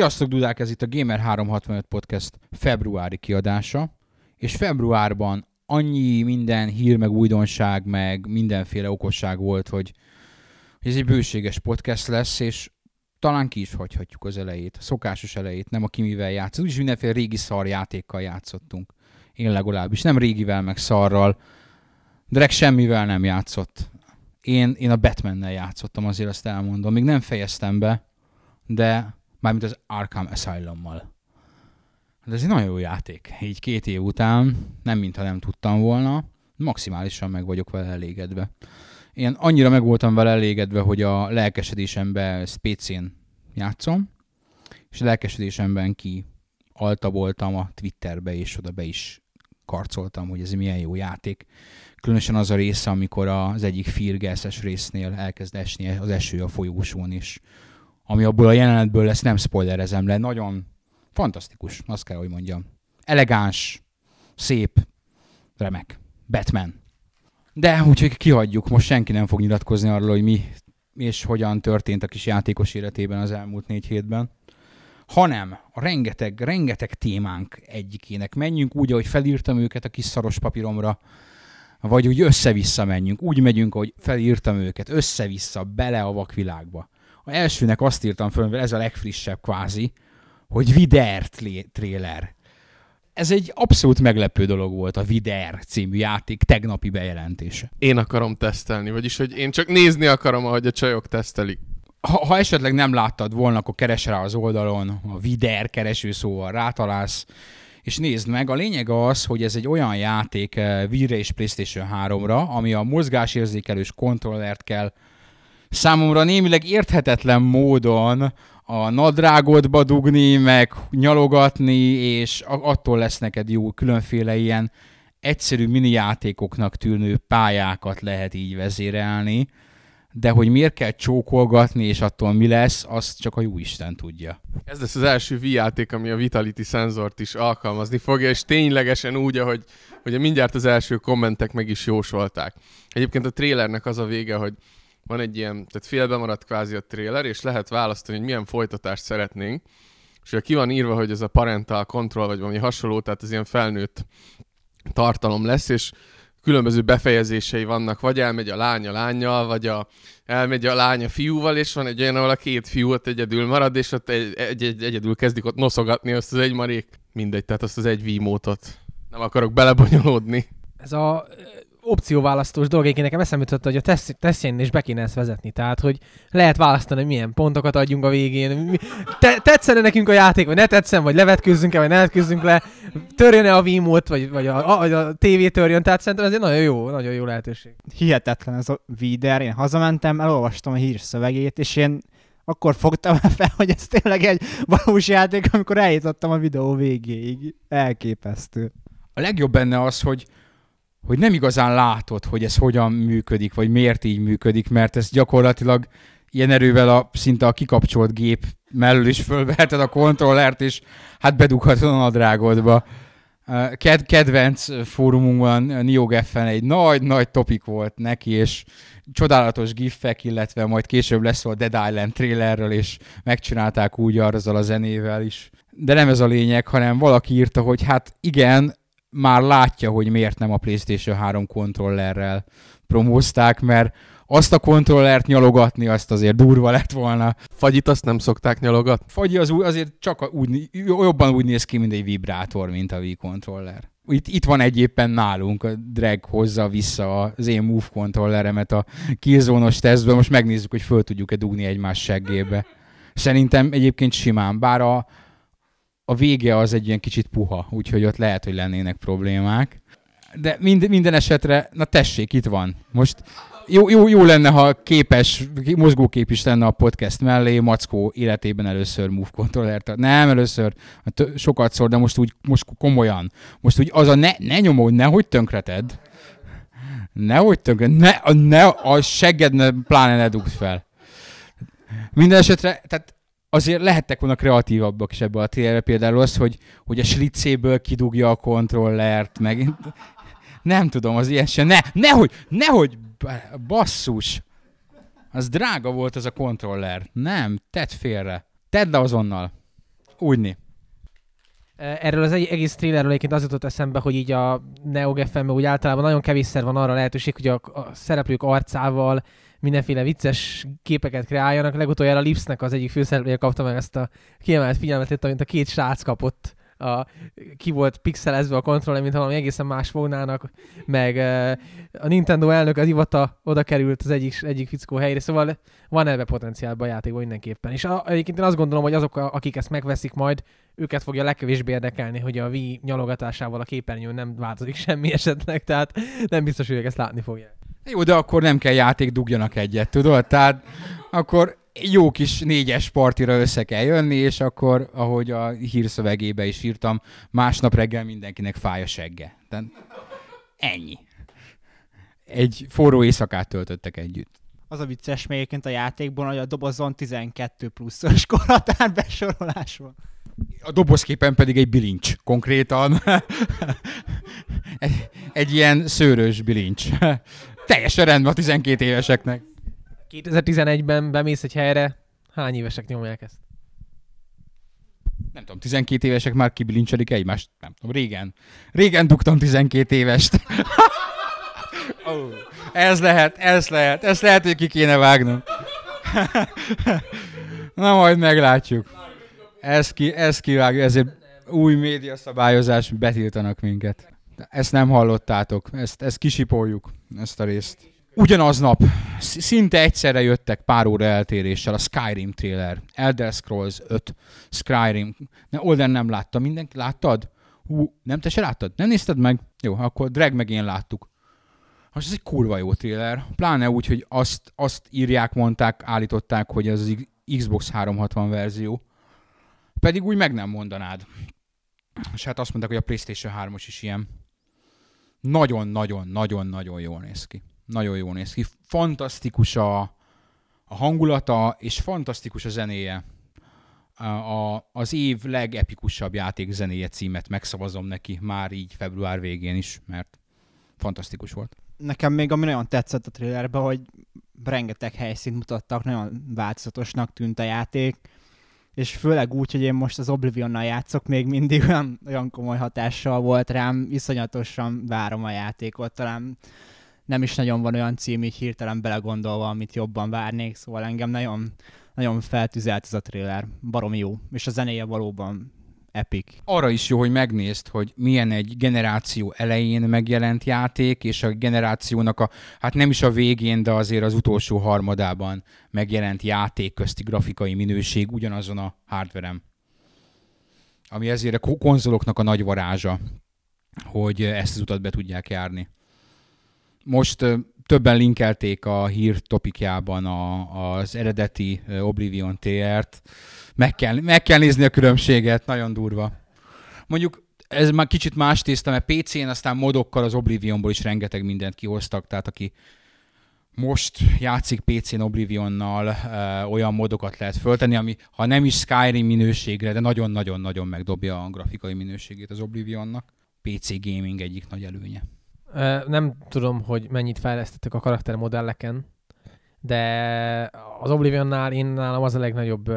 Sziasztok, Dudák! Ez itt a Gamer365 Podcast februári kiadása, és februárban annyi minden hír, meg újdonság, meg mindenféle okosság volt, hogy ez egy bőséges podcast lesz, és talán ki is hagyhatjuk az elejét, a szokásos elejét, nem a kimivel játszott. Úgyis mindenféle régi szar játékkal játszottunk. Én legalábbis. Nem régivel, meg szarral. Drek semmivel nem játszott. Én, én a Batmannel játszottam, azért azt elmondom. Még nem fejeztem be, de mármint az Arkham Asylum-mal. De ez egy nagyon jó játék. Így két év után, nem mintha nem tudtam volna, maximálisan meg vagyok vele elégedve. Én annyira meg voltam vele elégedve, hogy a lelkesedésemben spécén játszom, és a lelkesedésemben ki alta voltam a Twitterbe, és oda be is karcoltam, hogy ez milyen jó játék. Különösen az a része, amikor az egyik firgelszes résznél elkezd esni az eső a folyósón, és ami abból a jelenetből lesz, nem spoilerezem le, nagyon fantasztikus, azt kell, hogy mondjam. Elegáns, szép, remek. Batman. De úgyhogy kihagyjuk, most senki nem fog nyilatkozni arról, hogy mi és hogyan történt a kis játékos életében az elmúlt négy hétben, hanem a rengeteg, rengeteg témánk egyikének menjünk úgy, ahogy felírtam őket a kis szaros papíromra, vagy úgy össze-vissza menjünk. Úgy megyünk, hogy felírtam őket, össze-vissza, bele a vakvilágba. A elsőnek azt írtam föl, ez a legfrissebb kvázi, hogy Vider trailer. Ez egy abszolút meglepő dolog volt a Vider című játék tegnapi bejelentése. Én akarom tesztelni, vagyis hogy én csak nézni akarom, ahogy a csajok tesztelik. Ha, ha esetleg nem láttad volna, akkor keres rá az oldalon, a Vider keresőszóval rátalálsz, és nézd meg, a lényeg az, hogy ez egy olyan játék Wii-re és PlayStation 3-ra, ami a mozgásérzékelős kontrollert kell számomra némileg érthetetlen módon a nadrágodba dugni, meg nyalogatni, és attól lesz neked jó különféle ilyen egyszerű mini játékoknak tűnő pályákat lehet így vezérelni, de hogy miért kell csókolgatni, és attól mi lesz, azt csak a jó Isten tudja. Ez lesz az első V játék, ami a Vitality szenzort is alkalmazni fogja, és ténylegesen úgy, ahogy hogy mindjárt az első kommentek meg is jósolták. Egyébként a trailernek az a vége, hogy van egy ilyen, tehát félbe maradt kvázi a trailer, és lehet választani, hogy milyen folytatást szeretnénk. És ki van írva, hogy ez a parental control, vagy valami hasonló, tehát ez ilyen felnőtt tartalom lesz, és különböző befejezései vannak, vagy elmegy a lány a lányjal, vagy a, elmegy a lány a fiúval, és van egy olyan, ahol a két fiú ott egyedül marad, és ott egy, egy, egy, egyedül kezdik ott noszogatni azt az egy marék. Mindegy, tehát azt az egy vímótot. Nem akarok belebonyolódni. Ez a opcióválasztós dolog, egyébként nekem eszembe jutott, hogy a tesztjén is be kéne ezt vezetni. Tehát, hogy lehet választani, milyen pontokat adjunk a végén. Te, tetszene nekünk a játék, vagy ne tetszen, vagy levetkőzzünk-e, vagy ne levetkőzzünk le. Törjön-e a Vimót, vagy, vagy a, a, a TV törjön. Tehát szerintem ez egy nagyon jó, nagyon jó lehetőség. Hihetetlen ez a Vider. Én hazamentem, elolvastam a hír szövegét, és én akkor fogtam fel, hogy ez tényleg egy valós játék, amikor eljutottam a videó végéig. Elképesztő. A legjobb benne az, hogy hogy nem igazán látod, hogy ez hogyan működik, vagy miért így működik, mert ez gyakorlatilag ilyen erővel a, szinte a kikapcsolt gép mellől is fölveheted a kontrollert, és hát bedughatod a nadrágodba. Ked- kedvenc fórumunkban NeoGeffen egy nagy-nagy topik volt neki, és csodálatos gifek, illetve majd később lesz a Dead Island trailerről, és megcsinálták úgy azzal a zenével is. De nem ez a lényeg, hanem valaki írta, hogy hát igen, már látja, hogy miért nem a PlayStation 3 kontrollerrel promózták, mert azt a kontrollert nyalogatni, azt azért durva lett volna. Fagyit azt nem szokták nyalogatni? Fagyi az azért csak úgy, jobban úgy néz ki, mint egy vibrátor, mint a Wii kontroller. Itt, itt van egy éppen nálunk, a drag hozza vissza az én Move kontrolleremet a killzone tesztből, most megnézzük, hogy föl tudjuk-e dugni egymás seggébe. Szerintem egyébként simán, bár a, a vége az egy ilyen kicsit puha, úgyhogy ott lehet, hogy lennének problémák. De mind, minden esetre, na tessék, itt van. Most jó, jó, jó lenne, ha képes, mozgókép is lenne a podcast mellé, Mackó életében először Move Controller-t. Nem először, hát sokat szól, de most úgy most komolyan. Most úgy az a ne, ne nyomod, nehogy tönkreted. Nehogy tönkre, ne, ne, a segged ne, pláne ne dugd fel. Minden esetre, tehát azért lehettek volna kreatívabbak is ebbe a térre, például az, hogy, hogy a slicéből kidugja a kontrollert, meg nem tudom, az ilyen sem. Ne, nehogy, nehogy, basszus. Az drága volt ez a kontroller. Nem, tedd félre. Tedd le azonnal. Úgyni. Erről az egész trailerről egyébként az jutott eszembe, hogy így a Neo fm úgy általában nagyon kevésszer van arra lehetőség, hogy a, a szereplők arcával mindenféle vicces képeket kreáljanak. Legutoljára Lipsnek az egyik főszereplője kapta meg ezt a kiemelt figyelmet, amit a két srác kapott a, ki volt pixelezve a kontroller, mint valami egészen más fognának, meg a Nintendo elnök az Ivata oda került az egyik, egyik fickó helyre, szóval van ebbe potenciálban a játékban mindenképpen. És a, egyébként én azt gondolom, hogy azok, akik ezt megveszik majd, őket fogja legkevésbé érdekelni, hogy a Wii nyalogatásával a képernyőn nem változik semmi esetleg, tehát nem biztos, hogy ők ezt látni fogják. Jó, de akkor nem kell játék, dugjanak egyet, tudod? Tehát akkor jó kis négyes partira össze kell jönni, és akkor, ahogy a hírszövegébe is írtam, másnap reggel mindenkinek fáj a segge. Tehát ennyi. Egy forró éjszakát töltöttek együtt. Az a vicces még egyébként a játékban, hogy a dobozon 12 pluszos korhatár besorolás van. A dobozképen pedig egy bilincs, konkrétan. egy, egy ilyen szőrös bilincs. Teljesen rendben a 12 éveseknek. 2011-ben bemész egy helyre, hány évesek nyomják ezt? Nem tudom, 12 évesek már kibilincselik egymást? Nem tudom, régen. Régen dugtam 12 évest. oh, ez lehet, ez lehet, ez lehet, hogy ki kéne vágnom. Na majd meglátjuk. Ez, ki, ez kivágja, ezért új média szabályozás betiltanak minket. Ezt nem hallottátok, ezt, ezt kisipoljuk, ezt a részt. Ugyanaznap szinte egyszerre jöttek pár óra eltéréssel a Skyrim trailer, Elder Scrolls 5, Skyrim. Ne, Olden nem látta, mindenki láttad? Hú, nem te se láttad? Nem nézted meg? Jó, akkor Drag meg én láttuk. Most ez egy kurva jó trailer, pláne úgy, hogy azt, azt írják, mondták, állították, hogy ez az Xbox 360 verzió. Pedig úgy meg nem mondanád. És hát azt mondták, hogy a PlayStation 3-os is ilyen. Nagyon-nagyon-nagyon-nagyon jól néz ki nagyon jó néz ki. Fantasztikus a, a hangulata, és fantasztikus a zenéje. A, a, az év legepikusabb játék zenéje címet megszavazom neki már így február végén is, mert fantasztikus volt. Nekem még ami nagyon tetszett a trailerben, hogy rengeteg helyszínt mutattak, nagyon változatosnak tűnt a játék, és főleg úgy, hogy én most az Oblivionnal játszok, még mindig olyan, olyan komoly hatással volt rám, iszonyatosan várom a játékot, talán nem is nagyon van olyan cím, így hirtelen belegondolva, amit jobban várnék, szóval engem nagyon, nagyon feltüzelt ez a trailer. Barom jó, és a zenéje valóban epic. Arra is jó, hogy megnézd, hogy milyen egy generáció elején megjelent játék, és a generációnak a, hát nem is a végén, de azért az utolsó harmadában megjelent játék közti grafikai minőség ugyanazon a hardverem. Ami ezért a konzoloknak a nagy varázsa, hogy ezt az utat be tudják járni. Most többen linkelték a hír topikjában a, az eredeti Oblivion TR-t. Meg kell, meg kell nézni a különbséget, nagyon durva. Mondjuk ez már kicsit más tészta, mert PC-n aztán modokkal az Oblivionból is rengeteg mindent kihoztak, tehát aki most játszik PC-n Oblivionnal, ö, olyan modokat lehet föltenni, ami ha nem is Skyrim minőségre, de nagyon-nagyon-nagyon megdobja a grafikai minőségét az Oblivionnak. PC gaming egyik nagy előnye. Nem tudom, hogy mennyit fejlesztettek a karaktermodelleken, de az Oblivionnál én nálam az a legnagyobb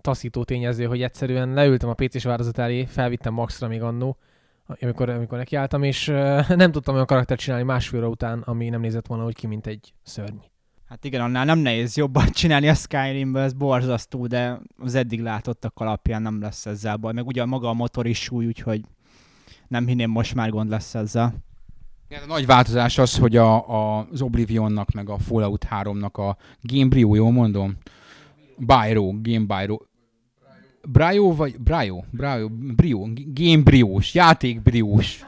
taszító tényező, hogy egyszerűen leültem a PC-s változat elé, felvittem maxra még annó, amikor, amikor nekiálltam, és nem tudtam olyan karaktert csinálni másfél óra után, ami nem nézett volna úgy ki, mint egy szörny. Hát igen, annál nem nehéz jobban csinálni a Skyrimből, ez borzasztó, de az eddig látottak alapján nem lesz ezzel baj. Meg ugye maga a motor is súly, úgyhogy nem hinném most már gond lesz ezzel. Igen, a nagy változás az, hogy a, a, az Oblivionnak, meg a Fallout 3-nak a Gamebryo, jól mondom? Byro, Gamebryo. Bryo vagy Bryo? Bryo, Brio, Gamebriós, játékbriós.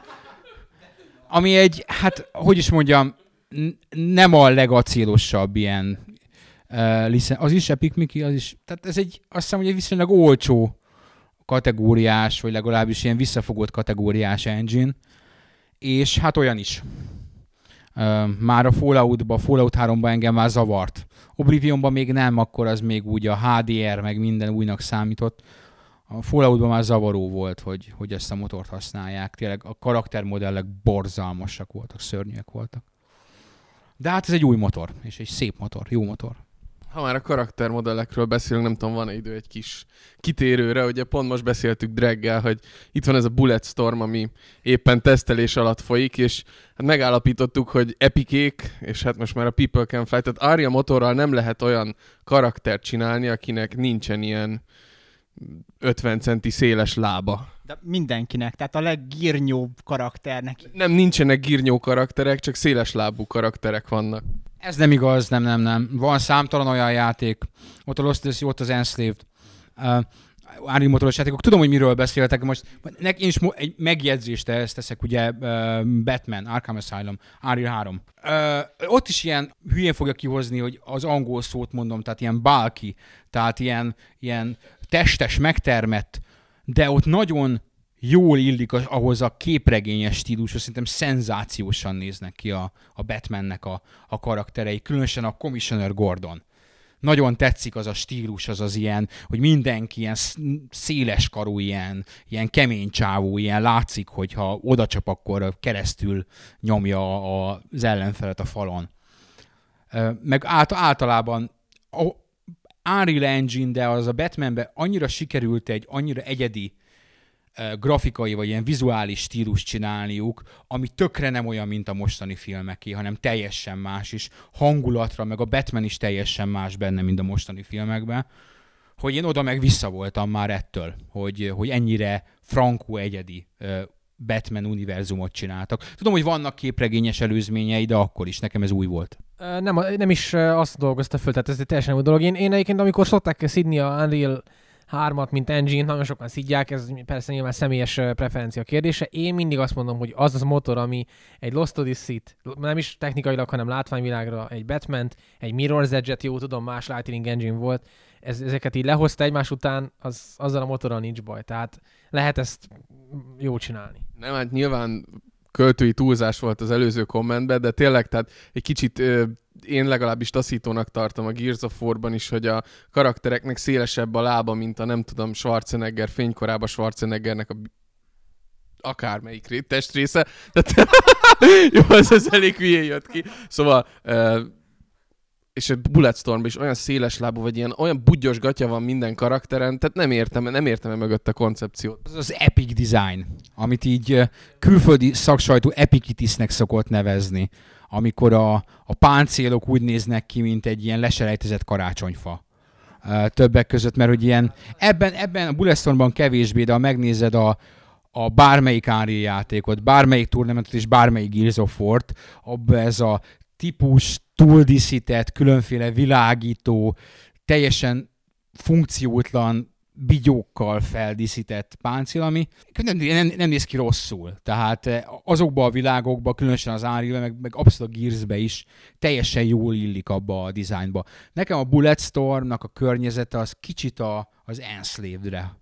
Ami egy, hát, hogy is mondjam, nem a legacélosabb ilyen uh, az is Epic Mickey, az is, tehát ez egy, azt hiszem, hogy egy viszonylag olcsó kategóriás, vagy legalábbis ilyen visszafogott kategóriás engine, és hát olyan is. Már a Fallout-ba, Fallout 3-ba engem már zavart. Oblivionban még nem, akkor az még úgy a HDR, meg minden újnak számított. A Falloutban már zavaró volt, hogy, hogy ezt a motort használják. Tényleg a karaktermodellek borzalmasak voltak, szörnyűek voltak. De hát ez egy új motor, és egy szép motor, jó motor. Ha már a karaktermodellekről beszélünk, nem tudom, van-e idő egy kis kitérőre, ugye pont most beszéltük Dreggel, hogy itt van ez a Bulletstorm, ami éppen tesztelés alatt folyik, és hát megállapítottuk, hogy epikék, és hát most már a People Can Fly, tehát Aria motorral nem lehet olyan karaktert csinálni, akinek nincsen ilyen 50 centi széles lába. De mindenkinek, tehát a leggírnyóbb karakternek. Nem, nincsenek girnyó karakterek, csak széles lábú karakterek vannak. Ez nem igaz, nem, nem, nem. Van számtalan olyan játék. Ott a Lost ott az Enslaved. Uh, Ári motoros játékok. Tudom, hogy miről beszéltek. Most nek, én is mo- egy megjegyzést teszek, ugye uh, Batman, Arkham Asylum, Ári 3. Uh, ott is ilyen hülyén fogja kihozni, hogy az angol szót mondom, tehát ilyen bulky, tehát ilyen, ilyen testes, megtermett, de ott nagyon jól illik a- ahhoz a képregényes stílushoz, szerintem szenzációsan néznek ki a, a Batmannek a, a karakterei, különösen a Commissioner Gordon. Nagyon tetszik az a stílus, az az ilyen, hogy mindenki ilyen sz- széles karú, ilyen, ilyen kemény csávó, ilyen látszik, hogyha oda csap, akkor keresztül nyomja az ellenfelet a falon. Meg általában a Unreal Engine, de az a Batmanben annyira sikerült egy annyira egyedi grafikai vagy ilyen vizuális stílus csinálniuk, ami tökre nem olyan, mint a mostani filmeké, hanem teljesen más is. Hangulatra, meg a Batman is teljesen más benne, mint a mostani filmekben. Hogy én oda meg vissza voltam már ettől, hogy, hogy ennyire frankó egyedi Batman univerzumot csináltak. Tudom, hogy vannak képregényes előzményei, de akkor is nekem ez új volt. Nem, nem is azt dolgozta föl, tehát ez egy teljesen új dolog. Én, én egyébként, amikor szokták szidni a Unreal 3-at, mint engine, nagyon sokan szidják, ez persze nyilván személyes preferencia kérdése. Én mindig azt mondom, hogy az az motor, ami egy Lost Odyssey-t, nem is technikailag, hanem látványvilágra egy batman egy Mirror's Edge-et, jó tudom, más Lightning Engine volt, ez, ezeket így lehozta egymás után, az, azzal a motorral nincs baj. Tehát lehet ezt jó csinálni. Nem, hát nyilván költői túlzás volt az előző kommentben, de tényleg, tehát egy kicsit ö, én legalábbis taszítónak tartom a Gears of War-ban is, hogy a karaktereknek szélesebb a lába, mint a nem tudom, Schwarzenegger, fénykorában Schwarzeneggernek a akármelyik ré- testrésze. Tehát jó, ez, ez elég hülyén jött ki. Szóval ö, és a Bulletstormban is olyan széles lábú, vagy ilyen olyan budgyos gatya van minden karakteren, tehát nem értem, nem értem mögött a koncepciót. Az az epic design, amit így külföldi szaksajtó epicitisnek szokott nevezni, amikor a, a páncélok úgy néznek ki, mint egy ilyen leselejtezett karácsonyfa. Többek között, mert hogy ilyen, ebben, ebben a Bulletstormban kevésbé, de ha megnézed a, a bármelyik Unreal játékot, bármelyik tournamentet és bármelyik Gears of War-t, abban ez a típus túldíszített, különféle világító, teljesen funkciótlan bigyókkal feldíszített páncél, ami nem, nem, nem néz ki rosszul. Tehát eh, azokba a világokba, különösen az Unreal, meg, meg abszolút a Gearsbe is teljesen jól illik abba a dizájnba. Nekem a Bulletstormnak a környezete az kicsit a, az Enslaved-re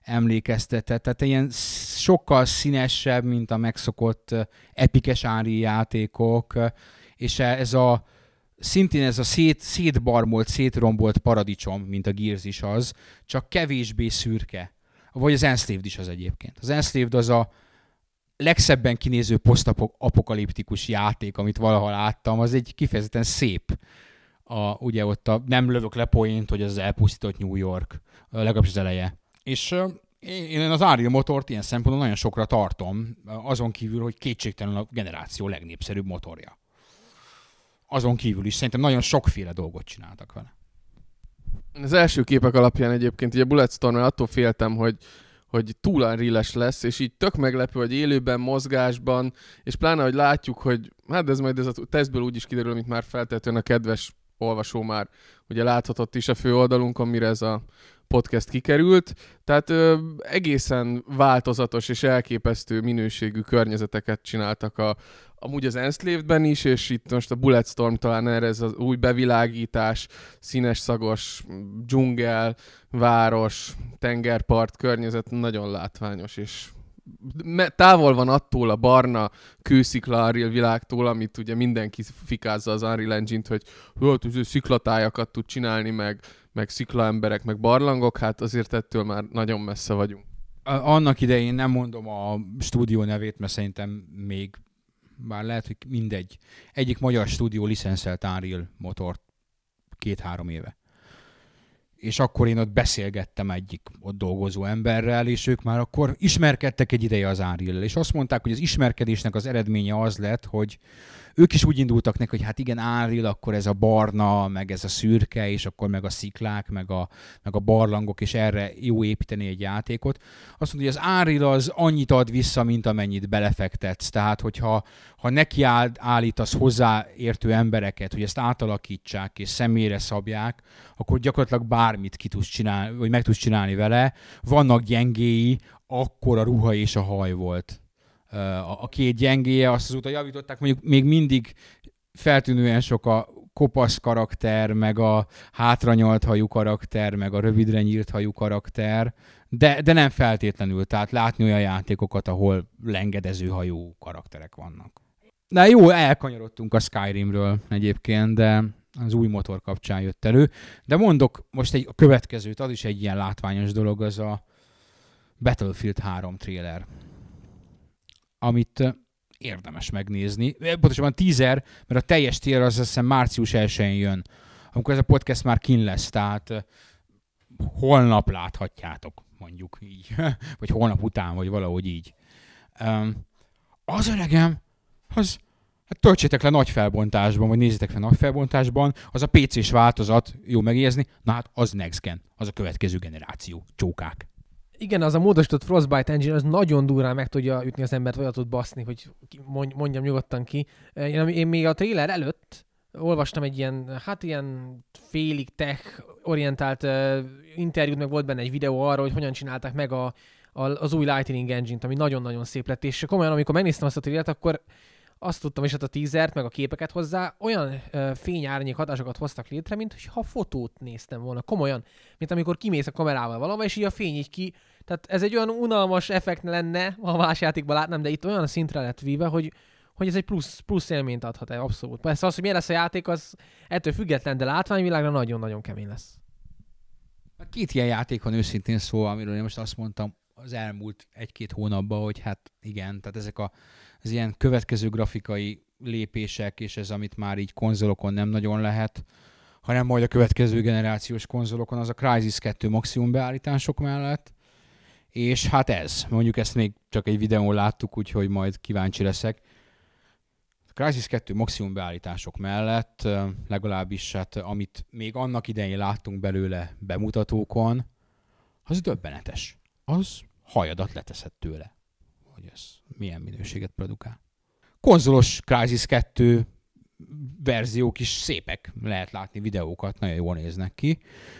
emlékeztetett. Tehát ilyen sokkal színesebb, mint a megszokott eh, epikes Unreal játékok, eh, és ez a szintén ez a szét, szétbarmolt, szétrombolt paradicsom, mint a Gears is az, csak kevésbé szürke. Vagy az Enslaved is az egyébként. Az Enslaved az a legszebben kinéző posztapokaliptikus játék, amit valaha láttam, az egy kifejezetten szép. A, ugye ott a, nem lövök le point, hogy az elpusztított New York, legalábbis az eleje. És én az Unreal motort ilyen szempontból nagyon sokra tartom, azon kívül, hogy kétségtelenül a generáció legnépszerűbb motorja. Azon kívül is szerintem nagyon sokféle dolgot csináltak vele. Az első képek alapján egyébként ugye Bulletstorm-nál attól féltem, hogy hogy túl unreal lesz, és így tök meglepő, hogy élőben, mozgásban, és pláne, hogy látjuk, hogy hát ez majd ez a tesztből úgy is kiderül, amit már feltétlenül a kedves olvasó már ugye láthatott is a fő oldalunkon, mire ez a podcast kikerült. Tehát ö, egészen változatos és elképesztő minőségű környezeteket csináltak a, amúgy az Enslaved-ben is, és itt most a Bulletstorm talán erre ez az új bevilágítás, színes szagos dzsungel, város, tengerpart környezet nagyon látványos, és távol van attól a barna kőszikla Unreal világtól, amit ugye mindenki fikázza az Unreal Engine-t, hogy hát, sziklatájakat tud csinálni, meg, meg szikla emberek, meg barlangok, hát azért ettől már nagyon messze vagyunk. Annak idején nem mondom a stúdió nevét, mert szerintem még, bár lehet, hogy mindegy. Egyik magyar stúdió licenszelt Unreal motort két-három éve. És akkor én ott beszélgettem egyik ott dolgozó emberrel, és ők már akkor ismerkedtek egy ideje az unreal és azt mondták, hogy az ismerkedésnek az eredménye az lett, hogy ők is úgy indultak neki, hogy hát igen, Unreal, akkor ez a barna, meg ez a szürke, és akkor meg a sziklák, meg a, meg a barlangok, és erre jó építeni egy játékot. Azt mondja, hogy az Unreal az annyit ad vissza, mint amennyit belefektetsz. Tehát, hogyha ha neki áll, állítasz hozzáértő embereket, hogy ezt átalakítsák és személyre szabják, akkor gyakorlatilag bármit ki tudsz csinálni, vagy meg tudsz csinálni vele. Vannak gyengéi, akkor a ruha és a haj volt a, a két gyengéje, azt azóta javították, mondjuk még mindig feltűnően sok a kopasz karakter, meg a hátranyalt hajú karakter, meg a rövidre nyílt hajú karakter, de, de nem feltétlenül, tehát látni olyan játékokat, ahol lengedező hajú karakterek vannak. De jó, elkanyarodtunk a Skyrimről egyébként, de az új motor kapcsán jött elő. De mondok most egy a következőt, az is egy ilyen látványos dolog, az a Battlefield 3 trailer, amit érdemes megnézni. Pontosabban teaser, mert a teljes trailer az azt hiszem március 1-én jön, amikor ez a podcast már kin lesz, tehát holnap láthatjátok, mondjuk így. vagy holnap után, vagy valahogy így. Az öregem, az Hát töltsétek le nagy felbontásban, vagy nézzétek fel nagy felbontásban, az a PC-s változat, jó megjegyezni, na hát az Next Gen, az a következő generáció, csókák. Igen, az a módosított Frostbite engine, az nagyon durrán meg tudja ütni az embert, vagy tud baszni, hogy mondjam nyugodtan ki. Én, én még a trailer előtt olvastam egy ilyen, hát ilyen félig tech orientált uh, interjút, meg volt benne egy videó arról, hogy hogyan csinálták meg a, a, az új Lightning Engine-t, ami nagyon-nagyon szép lett, és komolyan, amikor megnéztem azt a trailert, akkor azt tudtam, és hát a teasert, meg a képeket hozzá, olyan uh, fényárnyék hatásokat hoztak létre, mint ha fotót néztem volna, komolyan, mint amikor kimész a kamerával valahova, és így a fény így ki, tehát ez egy olyan unalmas effekt lenne, ha más játékban látnám, de itt olyan szintre lett víve, hogy, hogy ez egy plusz, plusz élményt adhat el, abszolút. Persze az, hogy milyen lesz a játék, az ettől független, de látványvilágra nagyon-nagyon kemény lesz. Két ilyen játék van őszintén szó, amiről én most azt mondtam az elmúlt egy-két hónapban, hogy hát igen, tehát ezek a, az ilyen következő grafikai lépések, és ez, amit már így konzolokon nem nagyon lehet, hanem majd a következő generációs konzolokon, az a Crysis 2 maximum beállítások mellett, és hát ez, mondjuk ezt még csak egy videón láttuk, úgyhogy majd kíváncsi leszek. A Crysis 2 maximum beállítások mellett legalábbis hát, amit még annak idején láttunk belőle bemutatókon, az döbbenetes. Az hajadat leteszed tőle, hogy ez milyen minőséget produkál. Konzolos Crysis 2 verziók is szépek, lehet látni videókat, nagyon jól néznek ki.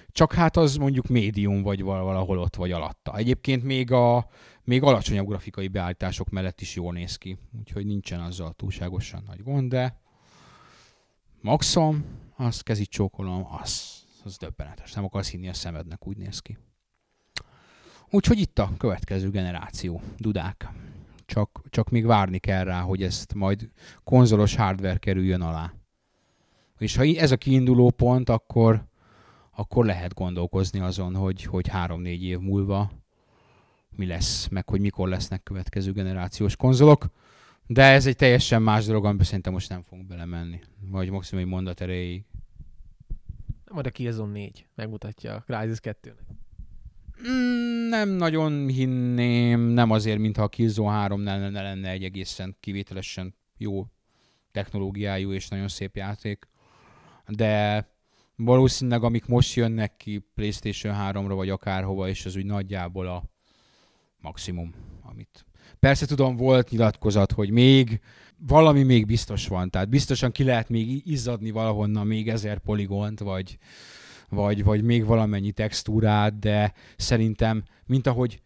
Csak hát az mondjuk médium vagy val- valahol ott vagy alatta. Egyébként még a még alacsonyabb grafikai beállítások mellett is jól néz ki, úgyhogy nincsen azzal túlságosan nagy gond, de maxom, azt kezit csókolom, az, az döbbenetes. Nem akarsz hinni a szemednek, úgy néz ki. Úgyhogy itt a következő generáció, dudák. Csak, csak még várni kell rá, hogy ezt majd konzolos hardware kerüljön alá. És ha ez a kiinduló pont, akkor, akkor lehet gondolkozni azon, hogy, hogy három-négy év múlva mi lesz, meg hogy mikor lesznek következő generációs konzolok. De ez egy teljesen más dolog, amiben szerintem most nem fogunk belemenni. Vagy maximum egy mondat erejéig. Majd a Killzone 4 megmutatja a Crysis 2-nek. Mm, nem nagyon hinném, nem azért, mintha a Killzone 3 ne, ne lenne egy egészen kivételesen jó technológiájú és nagyon szép játék, de valószínűleg amik most jönnek ki PlayStation 3-ra vagy akárhova, és az úgy nagyjából a maximum, amit... Persze tudom, volt nyilatkozat, hogy még valami még biztos van, tehát biztosan ki lehet még izzadni valahonnan még ezer poligont, vagy, vagy, vagy még valamennyi textúrát, de szerintem, mint ahogy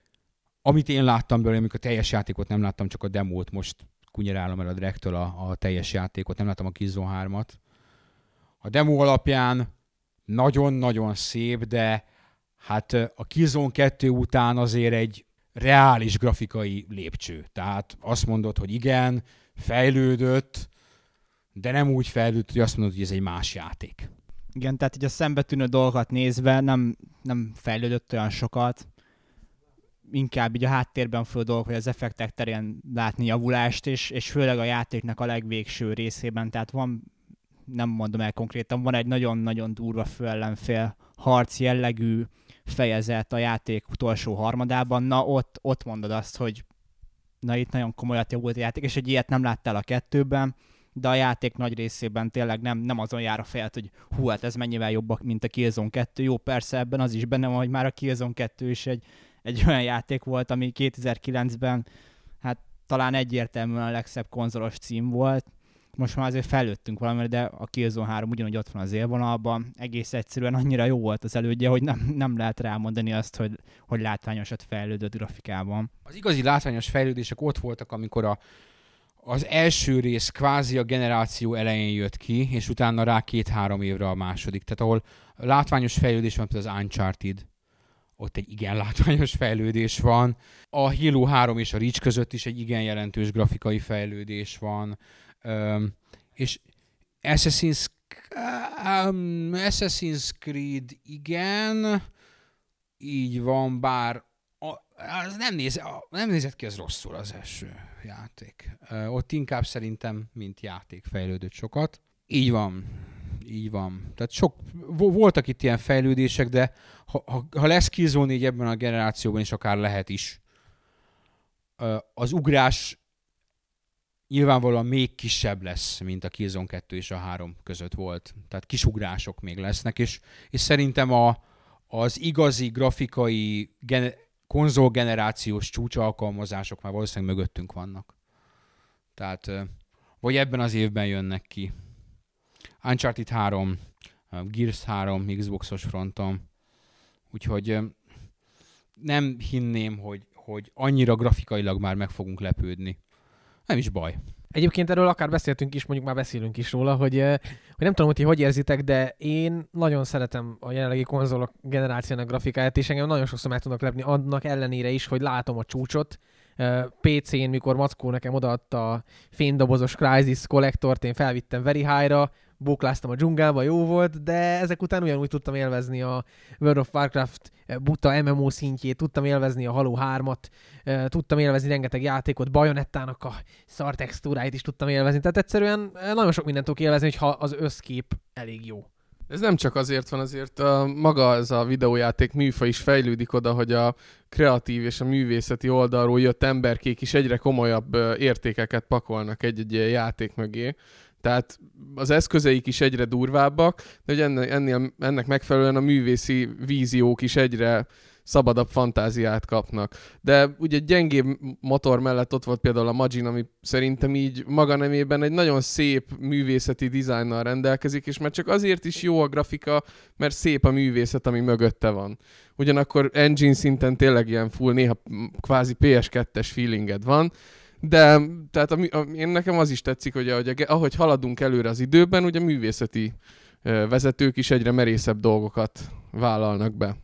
amit én láttam belőle, amikor a teljes játékot nem láttam, csak a demót most kunyerálom el a direktől a, a teljes játékot, nem láttam a Killzone 3-at. A demo alapján nagyon-nagyon szép, de hát a Killzone 2 után azért egy reális grafikai lépcső. Tehát azt mondod, hogy igen, fejlődött, de nem úgy fejlődött, hogy azt mondod, hogy ez egy más játék. Igen, tehát így a szembetűnő dolgokat nézve nem, nem fejlődött olyan sokat. Inkább így a háttérben fő dolgok, hogy az effektek terén látni javulást, és, és főleg a játéknak a legvégső részében, tehát van, nem mondom el konkrétan, van egy nagyon-nagyon durva főellenfél harc jellegű fejezet a játék utolsó harmadában, na ott, ott mondod azt, hogy na itt nagyon komolyat javult a játék, és egy ilyet nem láttál a kettőben, de a játék nagy részében tényleg nem, nem azon jár a fejed, hogy hú, hát ez mennyivel jobb, mint a Killzone 2. Jó, persze ebben az is benne van, hogy már a Killzone 2 is egy, egy olyan játék volt, ami 2009-ben hát talán egyértelműen a legszebb konzolos cím volt. Most már azért fejlődtünk valamire, de a Killzone 3 ugyanúgy ott van az élvonalban. Egész egyszerűen annyira jó volt az elődje, hogy nem, nem lehet rámondani azt, hogy, hogy látványosat fejlődött grafikában. Az igazi látványos fejlődések ott voltak, amikor a, az első rész kvázi a generáció elején jött ki, és utána rá két-három évre a második. Tehát ahol látványos fejlődés van, például az Uncharted, ott egy igen látványos fejlődés van. A Halo 3 és a Reach között is egy igen jelentős grafikai fejlődés van. Um, és Assassin's, um, Assassin's Creed igen, így van, bár a, az nem, néz, nem nézett ki az rosszul az első játék. Ott inkább szerintem, mint játék fejlődött sokat. Így van. Így van. Tehát sok, voltak itt ilyen fejlődések, de ha, ha, ha lesz Killzone 4 ebben a generációban is akár lehet is, az ugrás nyilvánvalóan még kisebb lesz, mint a Killzone 2 és a 3 között volt. Tehát kisugrások még lesznek, és, és szerintem a, az igazi grafikai gener- konzolgenerációs csúcsalkalmazások már valószínűleg mögöttünk vannak. Tehát vagy ebben az évben jönnek ki. Uncharted 3, Gears 3 Xboxos fronton. Úgyhogy nem hinném, hogy, hogy annyira grafikailag már meg fogunk lepődni. Nem is baj. Egyébként erről akár beszéltünk is, mondjuk már beszélünk is róla, hogy, hogy nem tudom, hogy ti hogy érzitek, de én nagyon szeretem a jelenlegi konzolok generációnak grafikáját, és engem nagyon sokszor meg tudnak lepni, annak ellenére is, hogy látom a csúcsot, PC-n, mikor Mackó nekem odaadta a fénydobozos Crysis kollektort, én felvittem Very High-ra, bókláztam a dzsungelba, jó volt, de ezek után ugyanúgy tudtam élvezni a World of Warcraft buta MMO szintjét, tudtam élvezni a Halo 3-at, tudtam élvezni rengeteg játékot, Bajonettának a szar textúráit is tudtam élvezni, tehát egyszerűen nagyon sok mindent tudok élvezni, ha az összkép elég jó. Ez nem csak azért van, azért a, maga ez a videójáték műfa is fejlődik oda, hogy a kreatív és a művészeti oldalról jött emberkék is egyre komolyabb értékeket pakolnak egy-egy játék mögé. Tehát az eszközeik is egyre durvábbak, de hogy ennek, ennél, ennek megfelelően a művészi víziók is egyre szabadabb fantáziát kapnak. De ugye gyengébb motor mellett ott volt például a Magin, ami szerintem így maga nemében egy nagyon szép művészeti dizájnnal rendelkezik, és már csak azért is jó a grafika, mert szép a művészet, ami mögötte van. Ugyanakkor engine szinten tényleg ilyen full, néha kvázi PS2-es feelinged van, de tehát a, a, én nekem az is tetszik, hogy ahogy, ahogy haladunk előre az időben, ugye művészeti vezetők is egyre merészebb dolgokat vállalnak be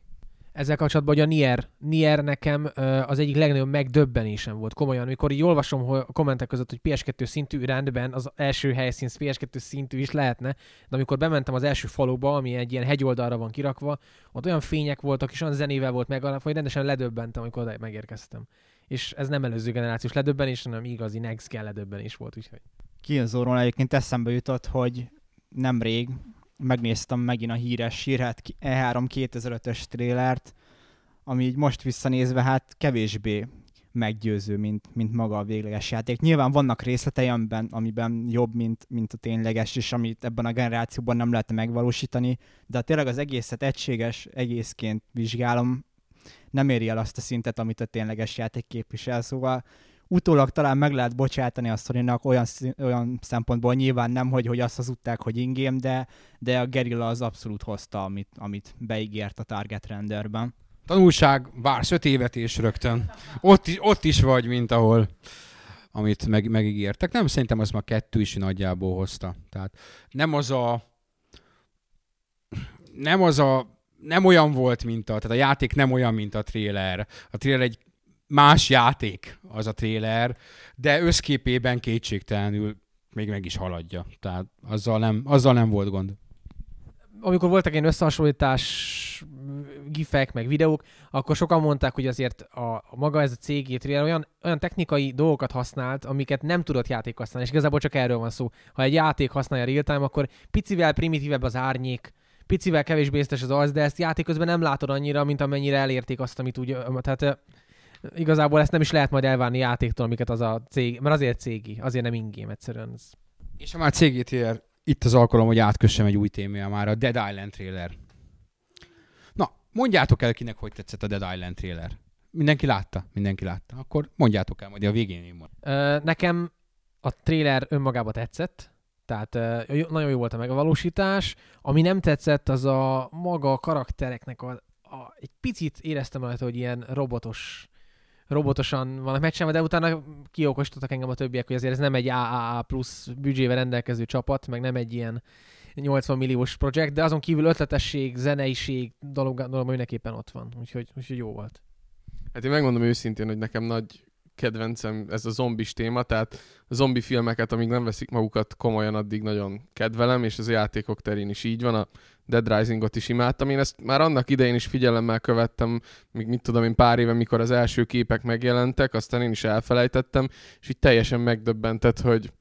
ezzel kapcsolatban, hogy a Nier, Nier nekem az egyik legnagyobb megdöbbenésem volt komolyan, amikor így olvasom hogy a kommentek között, hogy PS2 szintű rendben az első helyszín PS2 szintű is lehetne, de amikor bementem az első faluba, ami egy ilyen hegyoldalra van kirakva, ott olyan fények voltak, és olyan zenével volt meg, hogy rendesen ledöbbentem, amikor megérkeztem. És ez nem előző generációs ledöbbenés, hanem igazi next gen ledöbbenés volt, úgyhogy. Killzone-ról egyébként eszembe jutott, hogy nemrég megnéztem megint a híres hírhet E3 2005-ös trélert, ami így most visszanézve hát kevésbé meggyőző, mint, mint maga a végleges játék. Nyilván vannak részletei, amiben, amiben jobb, mint, mint a tényleges, és amit ebben a generációban nem lehet megvalósítani, de tényleg az egészet egységes egészként vizsgálom, nem éri el azt a szintet, amit a tényleges játék képvisel, szóval utólag talán meg lehet bocsátani a sony olyan, olyan szempontból nyilván nem, hogy, hogy azt hazudták, hogy ingém, de, de a Gerilla az abszolút hozta, amit, amit beígért a target renderben. Tanulság, vársz öt évet és rögtön. Ott is, ott is vagy, mint ahol. amit meg, megígértek. Nem, szerintem az már kettő is nagyjából hozta. Tehát nem az a nem az a nem olyan volt, mint a, tehát a játék nem olyan, mint a trailer. A trailer egy más játék az a trailer, de összképében kétségtelenül még meg is haladja. Tehát azzal nem, azzal nem volt gond. amikor voltak ilyen összehasonlítás gifek, meg videók, akkor sokan mondták, hogy azért a, a maga ez a cég olyan, olyan technikai dolgokat használt, amiket nem tudott játék használni, és igazából csak erről van szó. Ha egy játék használja real-time, akkor picivel primitívebb az árnyék, picivel kevésbé észtes az az, de ezt játék közben nem látod annyira, mint amennyire elérték azt, amit úgy, tehát igazából ezt nem is lehet majd elvárni játéktól, amiket az a cég, mert azért cégi, azért nem ingém egyszerűen. Ez És ha már CGTR, itt az alkalom, hogy átkössem egy új témája már, a Dead Island trailer. Na, mondjátok el kinek, hogy tetszett a Dead Island trailer. Mindenki látta? Mindenki látta. Akkor mondjátok el, majd a végén én mondom. Nekem a trailer önmagába tetszett, tehát nagyon jó volt a megvalósítás. Ami nem tetszett, az a maga a karaktereknek a, a egy picit éreztem rajta, hogy ilyen robotos robotosan vannak megcsinálva, de utána kiokosítottak engem a többiek, hogy azért ez nem egy AAA plusz büdzsével rendelkező csapat, meg nem egy ilyen 80 milliós projekt, de azon kívül ötletesség, zeneiség dolog, dolog mindenképpen ott van, úgyhogy, úgyhogy jó volt. Hát én megmondom őszintén, hogy nekem nagy kedvencem ez a zombis téma, tehát a zombi filmeket, amíg nem veszik magukat komolyan, addig nagyon kedvelem, és az a játékok terén is így van. A Dead Risingot is imádtam. Én ezt már annak idején is figyelemmel követtem, még mit tudom én pár éve, mikor az első képek megjelentek, aztán én is elfelejtettem, és így teljesen megdöbbentett, hogy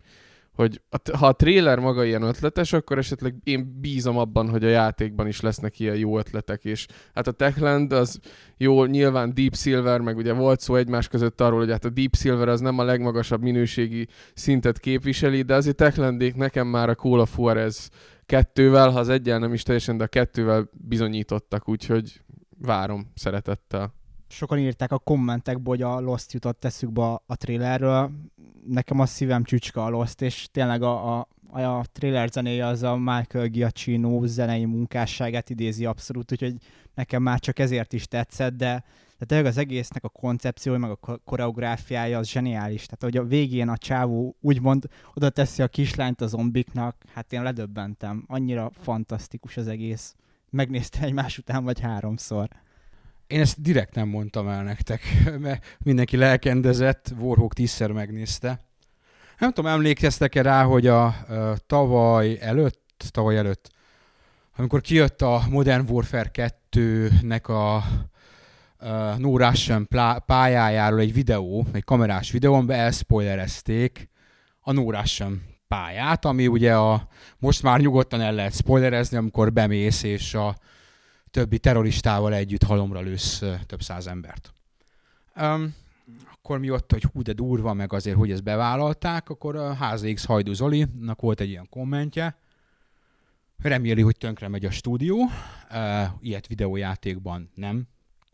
hogy a, ha a trailer maga ilyen ötletes, akkor esetleg én bízom abban, hogy a játékban is lesznek ilyen jó ötletek, és hát a Techland az jó, nyilván Deep Silver, meg ugye volt szó egymás között arról, hogy hát a Deep Silver az nem a legmagasabb minőségi szintet képviseli, de azért Techlandék nekem már a Call of Juarez kettővel, ha az egyen nem is teljesen, de a kettővel bizonyítottak, úgyhogy várom szeretettel. Sokan írták a kommentekbe, hogy a Lost jutott eszükbe a, a trailerről. Nekem a szívem csücska a Lost, és tényleg a, a, a trailer zenéje az a Michael Giacchino zenei munkásságát idézi abszolút, úgyhogy nekem már csak ezért is tetszett, de, de tényleg az egésznek a koncepciója, meg a ko- koreográfiája az zseniális. Tehát, hogy a végén a csávó úgymond oda teszi a kislányt a zombiknak, hát én ledöbbentem. Annyira fantasztikus az egész. Megnéztem egymás után vagy háromszor. Én ezt direkt nem mondtam el nektek, mert mindenki lelkendezett, Warhawk tízszer megnézte. Nem tudom, emlékeztek-e rá, hogy a, a tavaly előtt, tavaly előtt, amikor kijött a Modern Warfare 2-nek a, a No Russian pályájáról egy videó, egy kamerás videó, amiben elspoilerezték a No Russian pályát, ami ugye a, most már nyugodtan el lehet spoilerezni, amikor bemész és a többi terroristával együtt halomra lősz több száz embert. Um, akkor mi ott, hogy hú, de durva, meg azért, hogy ezt bevállalták, akkor a HZX Hajdú Zolinak volt egy ilyen kommentje, reméli, hogy tönkre megy a stúdió, uh, ilyet videójátékban nem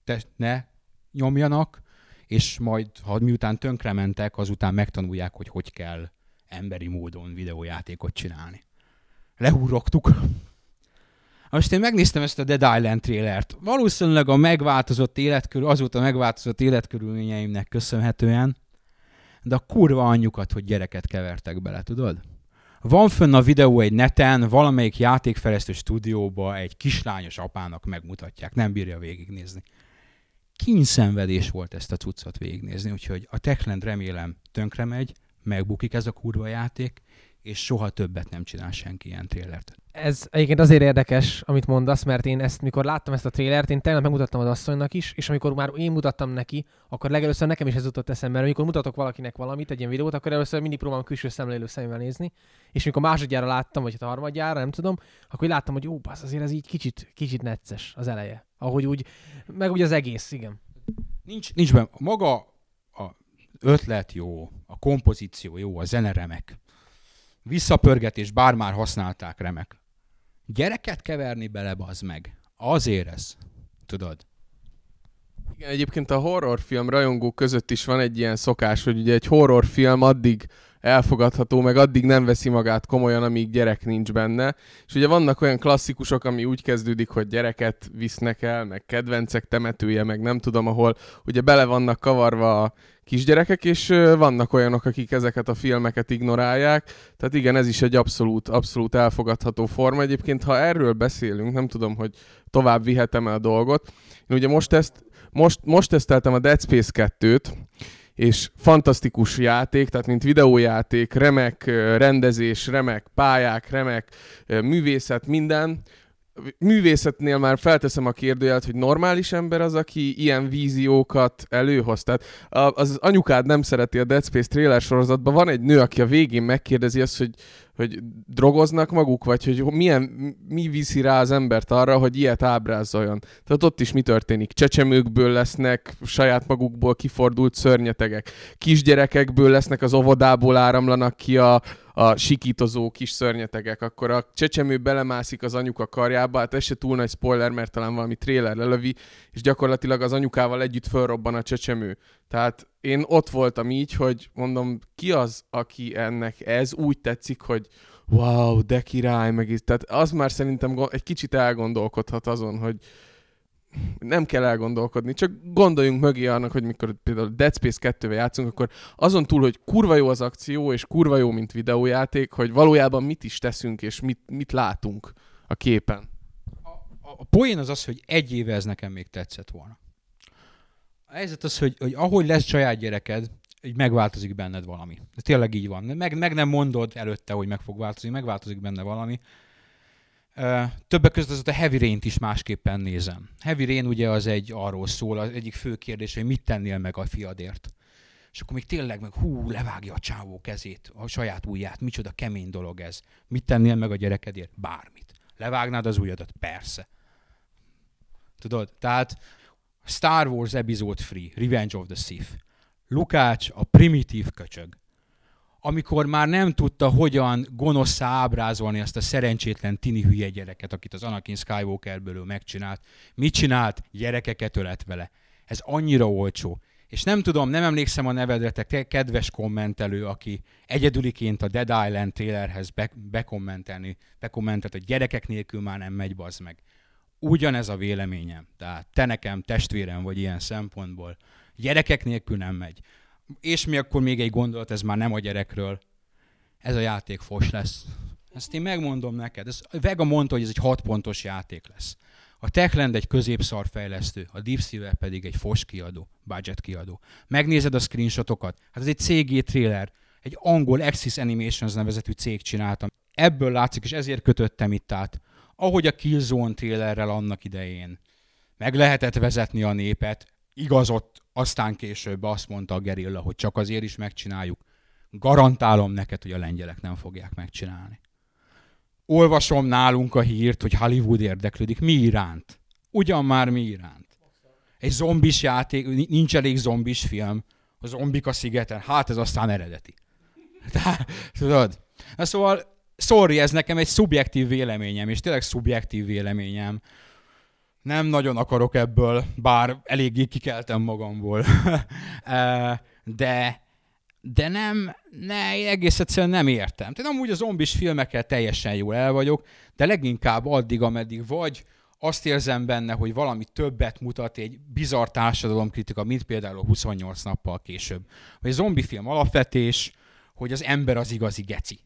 te, ne nyomjanak, és majd, ha miután tönkre mentek, azután megtanulják, hogy hogy kell emberi módon videójátékot csinálni. Lehúrogtuk. Most én megnéztem ezt a Dead Island trailert. Valószínűleg a megváltozott életkörül, azóta megváltozott életkörülményeimnek köszönhetően, de a kurva anyjukat, hogy gyereket kevertek bele, tudod? Van fönn a videó egy neten, valamelyik játékfejlesztő stúdióba egy kislányos apának megmutatják, nem bírja végignézni. Kínszenvedés volt ezt a cuccot végignézni, úgyhogy a Techland remélem tönkre megy, megbukik ez a kurva játék, és soha többet nem csinál senki ilyen trélert. Ez egyébként azért érdekes, amit mondasz, mert én ezt, mikor láttam ezt a trélert, én tegnap megmutattam az asszonynak is, és amikor már én mutattam neki, akkor legelőször nekem is ez jutott eszembe, mert amikor mutatok valakinek valamit, egy ilyen videót, akkor először mindig próbálom külső szemlélő szemével nézni, és mikor másodjára láttam, vagy hát harmadjára, nem tudom, akkor láttam, hogy ó, basz, azért ez így kicsit, kicsit necces az eleje. Ahogy úgy, meg úgy az egész, igen. Nincs, nincs benne. Maga a ötlet jó, a kompozíció jó, a zene remek. Visszapörgetés, bár már használták remek. Gyereket keverni bele, az meg. Azért ez. Tudod? Igen, egyébként a horrorfilm rajongók között is van egy ilyen szokás, hogy ugye egy horrorfilm addig elfogadható, meg addig nem veszi magát komolyan, amíg gyerek nincs benne. És ugye vannak olyan klasszikusok, ami úgy kezdődik, hogy gyereket visznek el, meg kedvencek temetője, meg nem tudom, ahol ugye bele vannak kavarva a kisgyerekek, és vannak olyanok, akik ezeket a filmeket ignorálják. Tehát igen, ez is egy abszolút, abszolút elfogadható forma. Egyébként, ha erről beszélünk, nem tudom, hogy tovább vihetem-e a dolgot. Én ugye most ezt, most, most teszteltem a Dead Space 2-t, és fantasztikus játék, tehát mint videójáték, remek rendezés, remek pályák, remek művészet, minden művészetnél már felteszem a kérdőjelet, hogy normális ember az, aki ilyen víziókat előhoz. Tehát az anyukád nem szereti a Dead Space trailer sorozatban. Van egy nő, aki a végén megkérdezi azt, hogy hogy drogoznak maguk, vagy hogy milyen, mi viszi rá az embert arra, hogy ilyet ábrázoljon. Tehát ott is mi történik? Csecsemőkből lesznek saját magukból kifordult szörnyetegek. Kisgyerekekből lesznek az óvodából áramlanak ki a, a sikítozó kis szörnyetegek, akkor a csecsemő belemászik az anyuka karjába, hát ez se túl nagy spoiler, mert talán valami trailer lelövi, és gyakorlatilag az anyukával együtt fölrobban a csecsemő. Tehát én ott voltam így, hogy mondom, ki az, aki ennek ez úgy tetszik, hogy wow, de király, meg így. Tehát az már szerintem egy kicsit elgondolkodhat azon, hogy nem kell elgondolkodni, csak gondoljunk mögé annak, hogy mikor például Dead Space 2-vel játszunk, akkor azon túl, hogy kurva jó az akció, és kurva jó, mint videójáték, hogy valójában mit is teszünk, és mit, mit látunk a képen. A, a, poén az az, hogy egy éve ez nekem még tetszett volna. A helyzet az, hogy, hogy ahogy lesz saját gyereked, így megváltozik benned valami. Ez tényleg így van. Meg, meg nem mondod előtte, hogy meg fog változni, megváltozik benne valami. Többek között az a Heavy rain is másképpen nézem. Heavy Rain ugye az egy arról szól, az egyik fő kérdés, hogy mit tennél meg a fiadért. És akkor még tényleg meg hú, levágja a csávó kezét, a saját ujját, micsoda kemény dolog ez. Mit tennél meg a gyerekedért? Bármit. Levágnád az ujjadat? Persze. Tudod? Tehát Star Wars Episode 3, Revenge of the Sith. Lukács a primitív köcsög. Amikor már nem tudta, hogyan gonoszá ábrázolni azt a szerencsétlen tini hülye gyereket, akit az Anakin Skywalkerből megcsinált. Mit csinált? Gyerekeket ölet vele. Ez annyira olcsó. És nem tudom, nem emlékszem a nevedre, te kedves kommentelő, aki egyedüliként a Dead Island trailerhez be- bekommentelni, bekommentelt, hogy gyerekek nélkül már nem megy, bazd meg ugyanez a véleményem. Tehát te nekem testvérem vagy ilyen szempontból. Gyerekek nélkül nem megy. És mi akkor még egy gondolat, ez már nem a gyerekről. Ez a játék fos lesz. Ezt én megmondom neked. Ez, Vega mondta, hogy ez egy 6 pontos játék lesz. A Techland egy középszar fejlesztő, a Deep Silver pedig egy fos kiadó, budget kiadó. Megnézed a screenshotokat? Hát ez egy CG trailer, egy angol Axis Animations nevezetű cég csináltam. Ebből látszik, és ezért kötöttem itt át ahogy a Killzone trailerrel annak idején meg lehetett vezetni a népet, igazott, aztán később azt mondta a gerilla, hogy csak azért is megcsináljuk. Garantálom neked, hogy a lengyelek nem fogják megcsinálni. Olvasom nálunk a hírt, hogy Hollywood érdeklődik. Mi iránt? Ugyan már mi iránt? Egy zombis játék, nincs elég zombis film, a zombik a szigeten, hát ez aztán eredeti. Tehát, tudod? Na szóval sorry, ez nekem egy szubjektív véleményem, és tényleg szubjektív véleményem. Nem nagyon akarok ebből, bár eléggé kikeltem magamból. de, de nem, ne, egész egyszerűen nem értem. Tehát amúgy a zombis filmekkel teljesen jól el vagyok, de leginkább addig, ameddig vagy azt érzem benne, hogy valami többet mutat egy bizarr társadalomkritika, mint például a 28 nappal később. Vagy egy zombi film alapvetés, hogy az ember az igazi geci.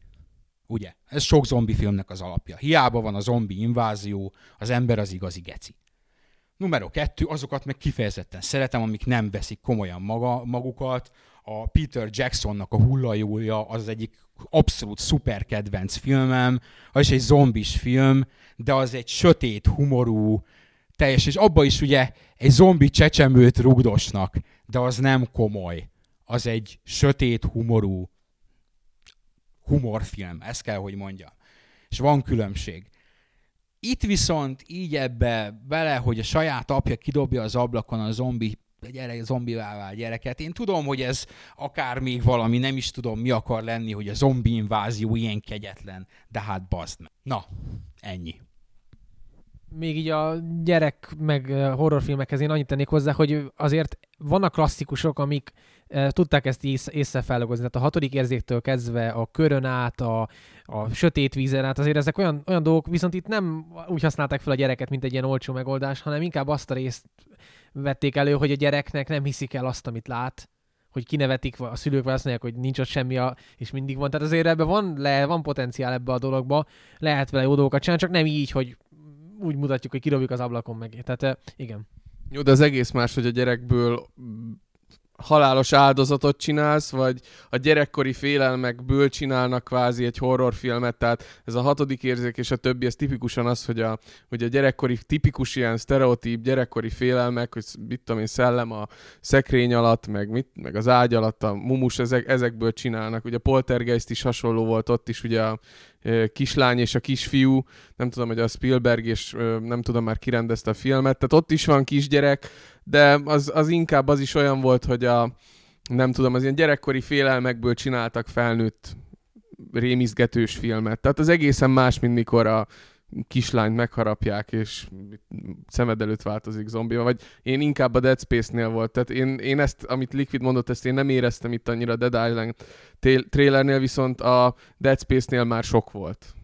Ugye? Ez sok zombi filmnek az alapja. Hiába van a zombi invázió, az ember az igazi geci. Numero kettő, azokat meg kifejezetten szeretem, amik nem veszik komolyan maga, magukat. A Peter Jacksonnak a hullajója az egyik abszolút szuper kedvenc filmem, az is egy zombis film, de az egy sötét, humorú, teljes, és abba is ugye egy zombi csecsemőt rugdosnak, de az nem komoly. Az egy sötét, humorú, humorfilm, ezt kell, hogy mondja. És van különbség. Itt viszont így ebbe bele, hogy a saját apja kidobja az ablakon a zombi gyerek, zombivá vált gyereket. Én tudom, hogy ez akár még valami, nem is tudom, mi akar lenni, hogy a zombi invázió ilyen kegyetlen, de hát bazd meg. Na, ennyi. Még így a gyerek meg horrorfilmekhez én annyit tennék hozzá, hogy azért vannak klasszikusok, amik tudták ezt ész, észre fellogozni. Tehát a hatodik érzéktől kezdve a körön át, a, a sötét vízen át, azért ezek olyan, olyan dolgok, viszont itt nem úgy használták fel a gyereket, mint egy ilyen olcsó megoldás, hanem inkább azt a részt vették elő, hogy a gyereknek nem hiszik el azt, amit lát, hogy kinevetik, a szülők azt mondják, hogy nincs ott semmi, a, és mindig van. Tehát azért ebben van, le, van potenciál ebbe a dologba, lehet vele jó dolgokat csinálni, csak nem így, hogy úgy mutatjuk, hogy kirobjuk az ablakon meg. Tehát eh, igen. Jó, de az egész más, hogy a gyerekből halálos áldozatot csinálsz, vagy a gyerekkori félelmekből csinálnak kvázi egy horrorfilmet, tehát ez a hatodik érzék és a többi, ez tipikusan az, hogy a, hogy a gyerekkori, tipikus ilyen sztereotíp gyerekkori félelmek, hogy mit tudom én, szellem a szekrény alatt, meg, mit, meg az ágy alatt, a mumus, ezek, ezekből csinálnak. Ugye a Poltergeist is hasonló volt, ott is ugye a kislány és a kisfiú, nem tudom, hogy a Spielberg és nem tudom már kirendezte a filmet, tehát ott is van kisgyerek, de az, az inkább az is olyan volt, hogy a nem tudom, az ilyen gyerekkori félelmekből csináltak felnőtt rémizgetős filmet. Tehát az egészen más, mint mikor a kislányt megharapják, és szemed előtt változik zombiba, vagy én inkább a Dead Space-nél volt. Tehát én, én ezt, amit Liquid mondott, ezt én nem éreztem itt annyira a Dead Island trailernél, viszont a Dead Space-nél már sok volt.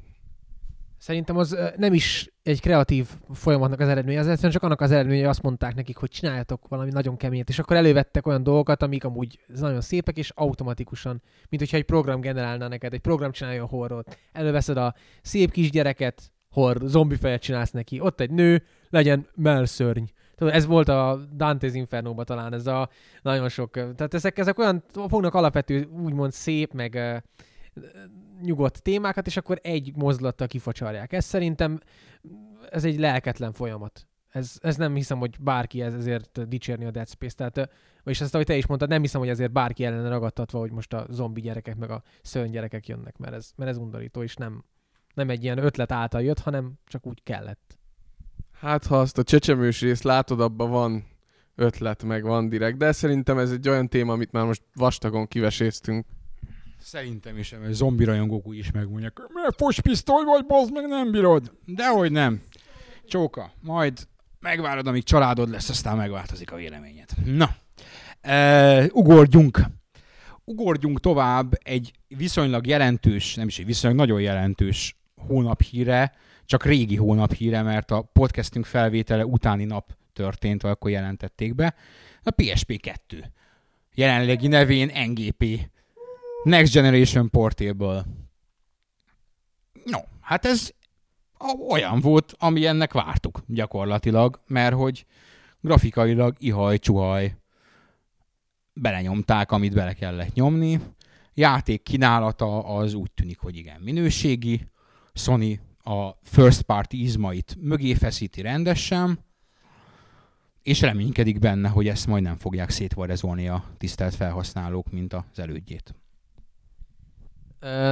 Szerintem az nem is egy kreatív folyamatnak az eredménye, az egyszerűen csak annak az eredménye, hogy azt mondták nekik, hogy csináljatok valami nagyon keményet, és akkor elővettek olyan dolgokat, amik amúgy nagyon szépek, és automatikusan, mint hogyha egy program generálna neked, egy program csinálja a horrort. Előveszed a szép kisgyereket, hor zombi fejet csinálsz neki, ott egy nő, legyen melszörny. Tudod, ez volt a Dante's inferno talán, ez a nagyon sok, tehát ezek, ezek olyan fognak alapvető, úgymond szép, meg nyugodt témákat, és akkor egy mozdulattal kifacsarják. Ez szerintem ez egy lelketlen folyamat. Ez, ez nem hiszem, hogy bárki ez ezért dicsérni a Dead Space. Tehát, vagyis ezt, ahogy te is mondtad, nem hiszem, hogy ezért bárki ellen ragadtatva, hogy most a zombi gyerekek meg a szörny gyerekek jönnek, mert ez, mert ez undorító, és nem, nem egy ilyen ötlet által jött, hanem csak úgy kellett. Hát, ha azt a csecsemős részt látod, abban van ötlet, meg van direkt, de szerintem ez egy olyan téma, amit már most vastagon kiveséztünk. Szerintem is, mert zombi rajongók úgy is megmondják, mert fospisztoly vagy, bazd meg nem bírod. Dehogy nem. Csóka, majd megvárod, amíg családod lesz, aztán megváltozik a véleményed. Na, e, ugorjunk. Ugorjunk tovább egy viszonylag jelentős, nem is egy viszonylag nagyon jelentős hónaphíre, csak régi hónaphíre, mert a podcastünk felvétele utáni nap történt, vagy akkor jelentették be. A PSP 2. Jelenlegi nevén NGP. Next Generation Portable. No, hát ez olyan volt, ami ennek vártuk gyakorlatilag, mert hogy grafikailag ihaj-csuhaj belenyomták, amit bele kellett nyomni. Játék kínálata az úgy tűnik, hogy igen minőségi. Sony a first party izmait mögé feszíti rendesen, és reménykedik benne, hogy ezt majd nem fogják szétvarezolni a tisztelt felhasználók, mint az elődjét.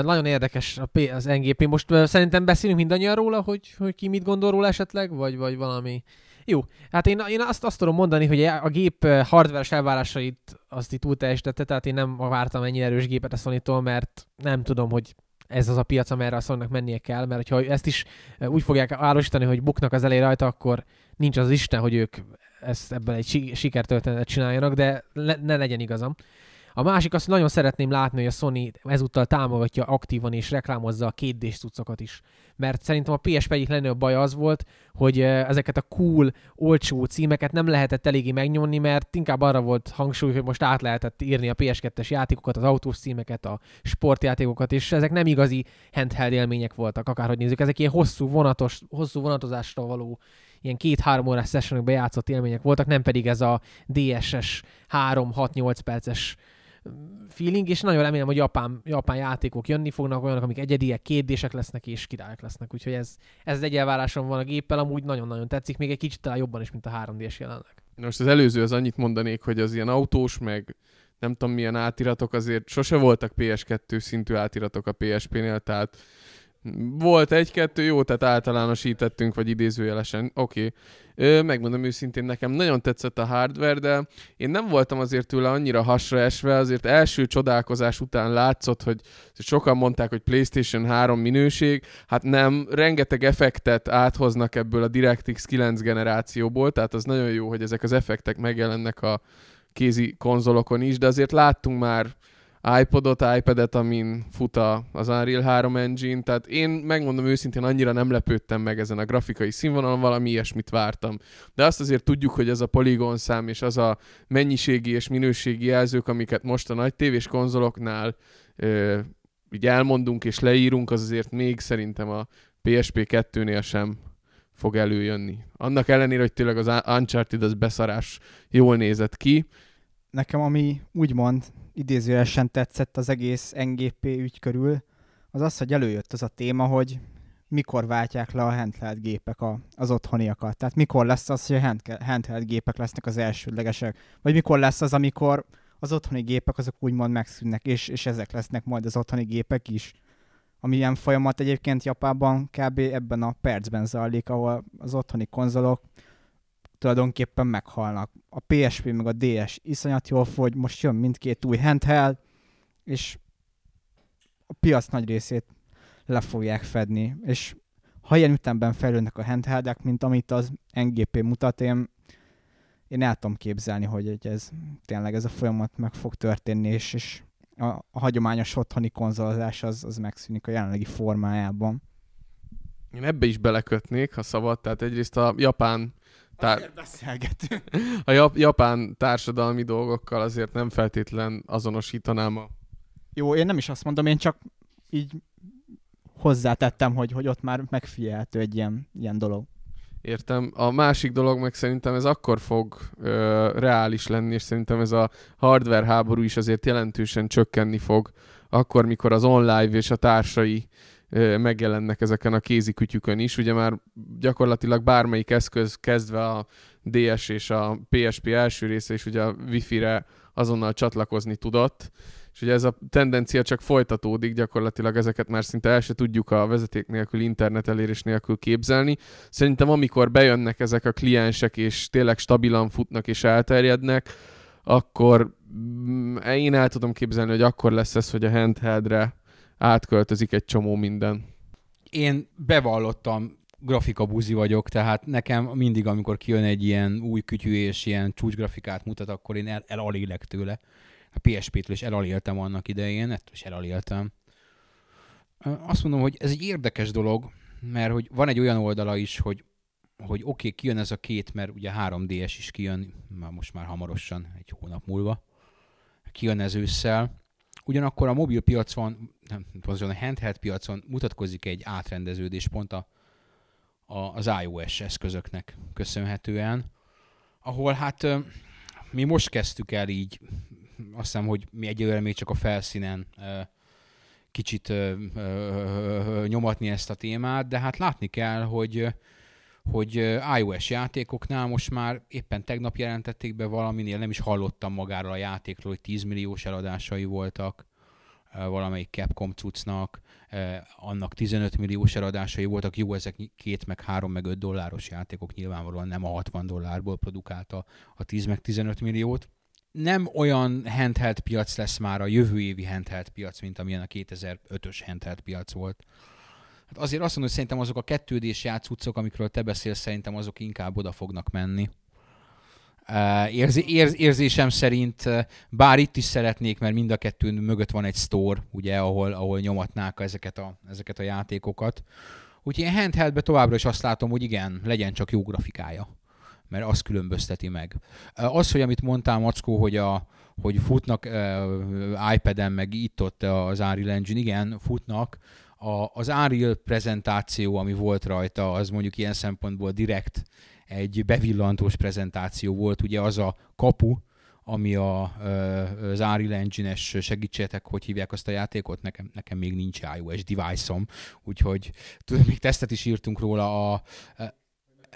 Nagyon érdekes a P- az NGP. Most szerintem beszélünk mindannyian róla, hogy, hogy ki mit gondol róla esetleg, vagy, vagy valami. Jó, hát én, én azt, azt tudom mondani, hogy a gép ö, hardveres elvárásait azt itt túl teljesítette, tehát én nem vártam ennyi erős gépet a sony mert nem tudom, hogy ez az a piac, amerre a sony mennie kell, mert ha ezt is úgy fogják árusítani, hogy buknak az elé rajta, akkor nincs az Isten, hogy ők ezt ebből egy si- sikertörténetet csináljanak, de le, ne legyen igazam. A másik azt, nagyon szeretném látni, hogy a Sony ezúttal támogatja aktívan és reklámozza a 2 d cuccokat is. Mert szerintem a PSP egyik legnagyobb baj az volt, hogy ezeket a cool, olcsó címeket nem lehetett eléggé megnyomni, mert inkább arra volt hangsúly, hogy most át lehetett írni a PS2-es játékokat, az autós címeket, a sportjátékokat, és ezek nem igazi handheld élmények voltak, akárhogy nézzük. Ezek ilyen hosszú, vonatos, hosszú vonatozásra való ilyen két-három órás sessionokba játszott élmények voltak, nem pedig ez a DSS 3-6-8 perces feeling, és nagyon remélem, hogy japán, japán játékok jönni fognak, olyanok, amik egyediek, kétdések lesznek és királyok lesznek. Úgyhogy ez, ez egy elvárásom van a géppel, amúgy nagyon-nagyon tetszik, még egy kicsit talán jobban is, mint a 3D-es jelenleg. Most az előző az annyit mondanék, hogy az ilyen autós, meg nem tudom milyen átiratok azért sose voltak PS2 szintű átiratok a PSP-nél, tehát Volt egy-kettő, jó, tehát általánosítettünk, vagy idézőjelesen, oké. Okay. Megmondom őszintén, nekem nagyon tetszett a hardware, de én nem voltam azért tőle annyira hasra esve, azért első csodálkozás után látszott, hogy sokan mondták, hogy PlayStation 3 minőség, hát nem, rengeteg effektet áthoznak ebből a DirectX 9 generációból, tehát az nagyon jó, hogy ezek az effektek megjelennek a kézi konzolokon is, de azért láttunk már iPodot, iPad-et, amin fut az Unreal 3 engine, tehát én megmondom őszintén annyira nem lepődtem meg ezen a grafikai színvonalon, valami ilyesmit vártam. De azt azért tudjuk, hogy ez a poligon szám és az a mennyiségi és minőségi jelzők, amiket most a nagy tévés konzoloknál ö, így elmondunk és leírunk, az azért még szerintem a PSP 2-nél sem fog előjönni. Annak ellenére, hogy tényleg az Uncharted az beszarás jól nézett ki. Nekem ami úgymond idézőjelesen tetszett az egész NGP ügy körül, az az, hogy előjött az a téma, hogy mikor váltják le a handheld gépek a, az otthoniakat. Tehát mikor lesz az, hogy a handheld gépek lesznek az elsődlegesek, vagy mikor lesz az, amikor az otthoni gépek azok úgymond megszűnnek, és, és ezek lesznek majd az otthoni gépek is. Ami ilyen folyamat egyébként Japánban kb. ebben a percben zajlik, ahol az otthoni konzolok tulajdonképpen meghalnak. A PSP meg a DS iszonyat jól fogy, most jön mindkét új handheld, és a piac nagy részét le fogják fedni, és ha ilyen ütemben fejlődnek a handheldek, mint amit az NGP mutat, én, én el tudom képzelni, hogy ez tényleg ez a folyamat meg fog történni, és, és a, a hagyományos otthoni konzolozás az, az megszűnik a jelenlegi formájában. Én ebbe is belekötnék, ha szabad. Tehát egyrészt a japán Tá- beszélgetünk. A jap- japán társadalmi dolgokkal azért nem feltétlen azonosítanám a... Jó, én nem is azt mondom, én csak így hozzátettem, hogy, hogy ott már megfigyelhető egy ilyen, ilyen dolog. Értem. A másik dolog meg szerintem ez akkor fog ö, reális lenni, és szerintem ez a hardware háború is azért jelentősen csökkenni fog, akkor, mikor az online és a társai megjelennek ezeken a kézikütyükön is. Ugye már gyakorlatilag bármelyik eszköz kezdve a DS és a PSP első része is ugye a Wi-Fi-re azonnal csatlakozni tudott, és ugye ez a tendencia csak folytatódik, gyakorlatilag ezeket már szinte el se tudjuk a vezeték nélkül, internet elérés nélkül képzelni. Szerintem amikor bejönnek ezek a kliensek, és tényleg stabilan futnak és elterjednek, akkor mm, én el tudom képzelni, hogy akkor lesz ez, hogy a handheldre átköltözik egy csomó minden. Én bevallottam grafikabuzi vagyok, tehát nekem mindig, amikor kijön egy ilyen új kütyű és ilyen csúcsgrafikát mutat, akkor én el, elalélek tőle. A PSP-től is elaléltem annak idején, ettől is elaléltem. Azt mondom, hogy ez egy érdekes dolog, mert hogy van egy olyan oldala is, hogy hogy oké, okay, kijön ez a két, mert ugye 3DS is kijön, már most már hamarosan, egy hónap múlva, kijön ez ősszel, Ugyanakkor a mobil piacon, nem pontosan a handheld piacon mutatkozik egy átrendeződés pont a, a, az iOS eszközöknek köszönhetően, ahol hát mi most kezdtük el így, azt hiszem, hogy mi egyelőre még csak a felszínen kicsit nyomatni ezt a témát, de hát látni kell, hogy hogy iOS játékoknál most már éppen tegnap jelentették be valaminél, nem is hallottam magáról a játékról, hogy 10 milliós eladásai voltak valamelyik Capcom cuccnak, annak 15 milliós eladásai voltak, jó, ezek két, meg három, meg 5 dolláros játékok, nyilvánvalóan nem a 60 dollárból produkálta a 10 meg 15 milliót. Nem olyan handheld piac lesz már a jövő évi handheld piac, mint amilyen a 2005-ös handheld piac volt. Hát azért azt mondom, hogy szerintem azok a kettődés játszúcok, amikről te beszélsz, szerintem azok inkább oda fognak menni. Érzi, érz, érzésem szerint, bár itt is szeretnék, mert mind a kettő mögött van egy store, ugye, ahol, ahol nyomatnák ezeket a, ezeket a játékokat. Úgyhogy én handheldbe továbbra is azt látom, hogy igen, legyen csak jó grafikája mert az különbözteti meg. Az, hogy amit mondtál, Mackó, hogy, a, hogy futnak uh, iPad-en, meg itt-ott az Unreal Engine, igen, futnak, a, az Unreal prezentáció, ami volt rajta, az mondjuk ilyen szempontból direkt egy bevillantós prezentáció volt, ugye az a kapu, ami a, az Unreal Engine-es segítsétek, hogy hívják azt a játékot, nekem, nekem még nincs iOS device-om, úgyhogy tudom, még tesztet is írtunk róla. A,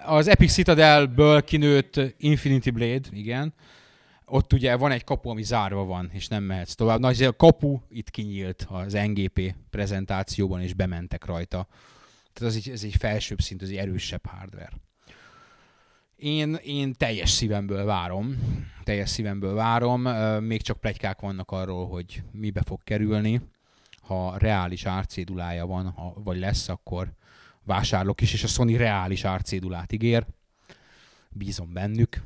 az Epic Citadel-ből kinőtt Infinity Blade, igen, ott ugye van egy kapu, ami zárva van, és nem mehetsz tovább. Na, azért a kapu itt kinyílt az NGP prezentációban, és bementek rajta. Tehát ez egy, ez egy felsőbb szint, ez egy erősebb hardware. Én, én teljes szívemből várom, teljes szívemből várom, még csak plegykák vannak arról, hogy mibe fog kerülni. Ha reális árcédulája van, ha, vagy lesz, akkor vásárlok is, és a Sony reális árcédulát ígér. Bízom bennük.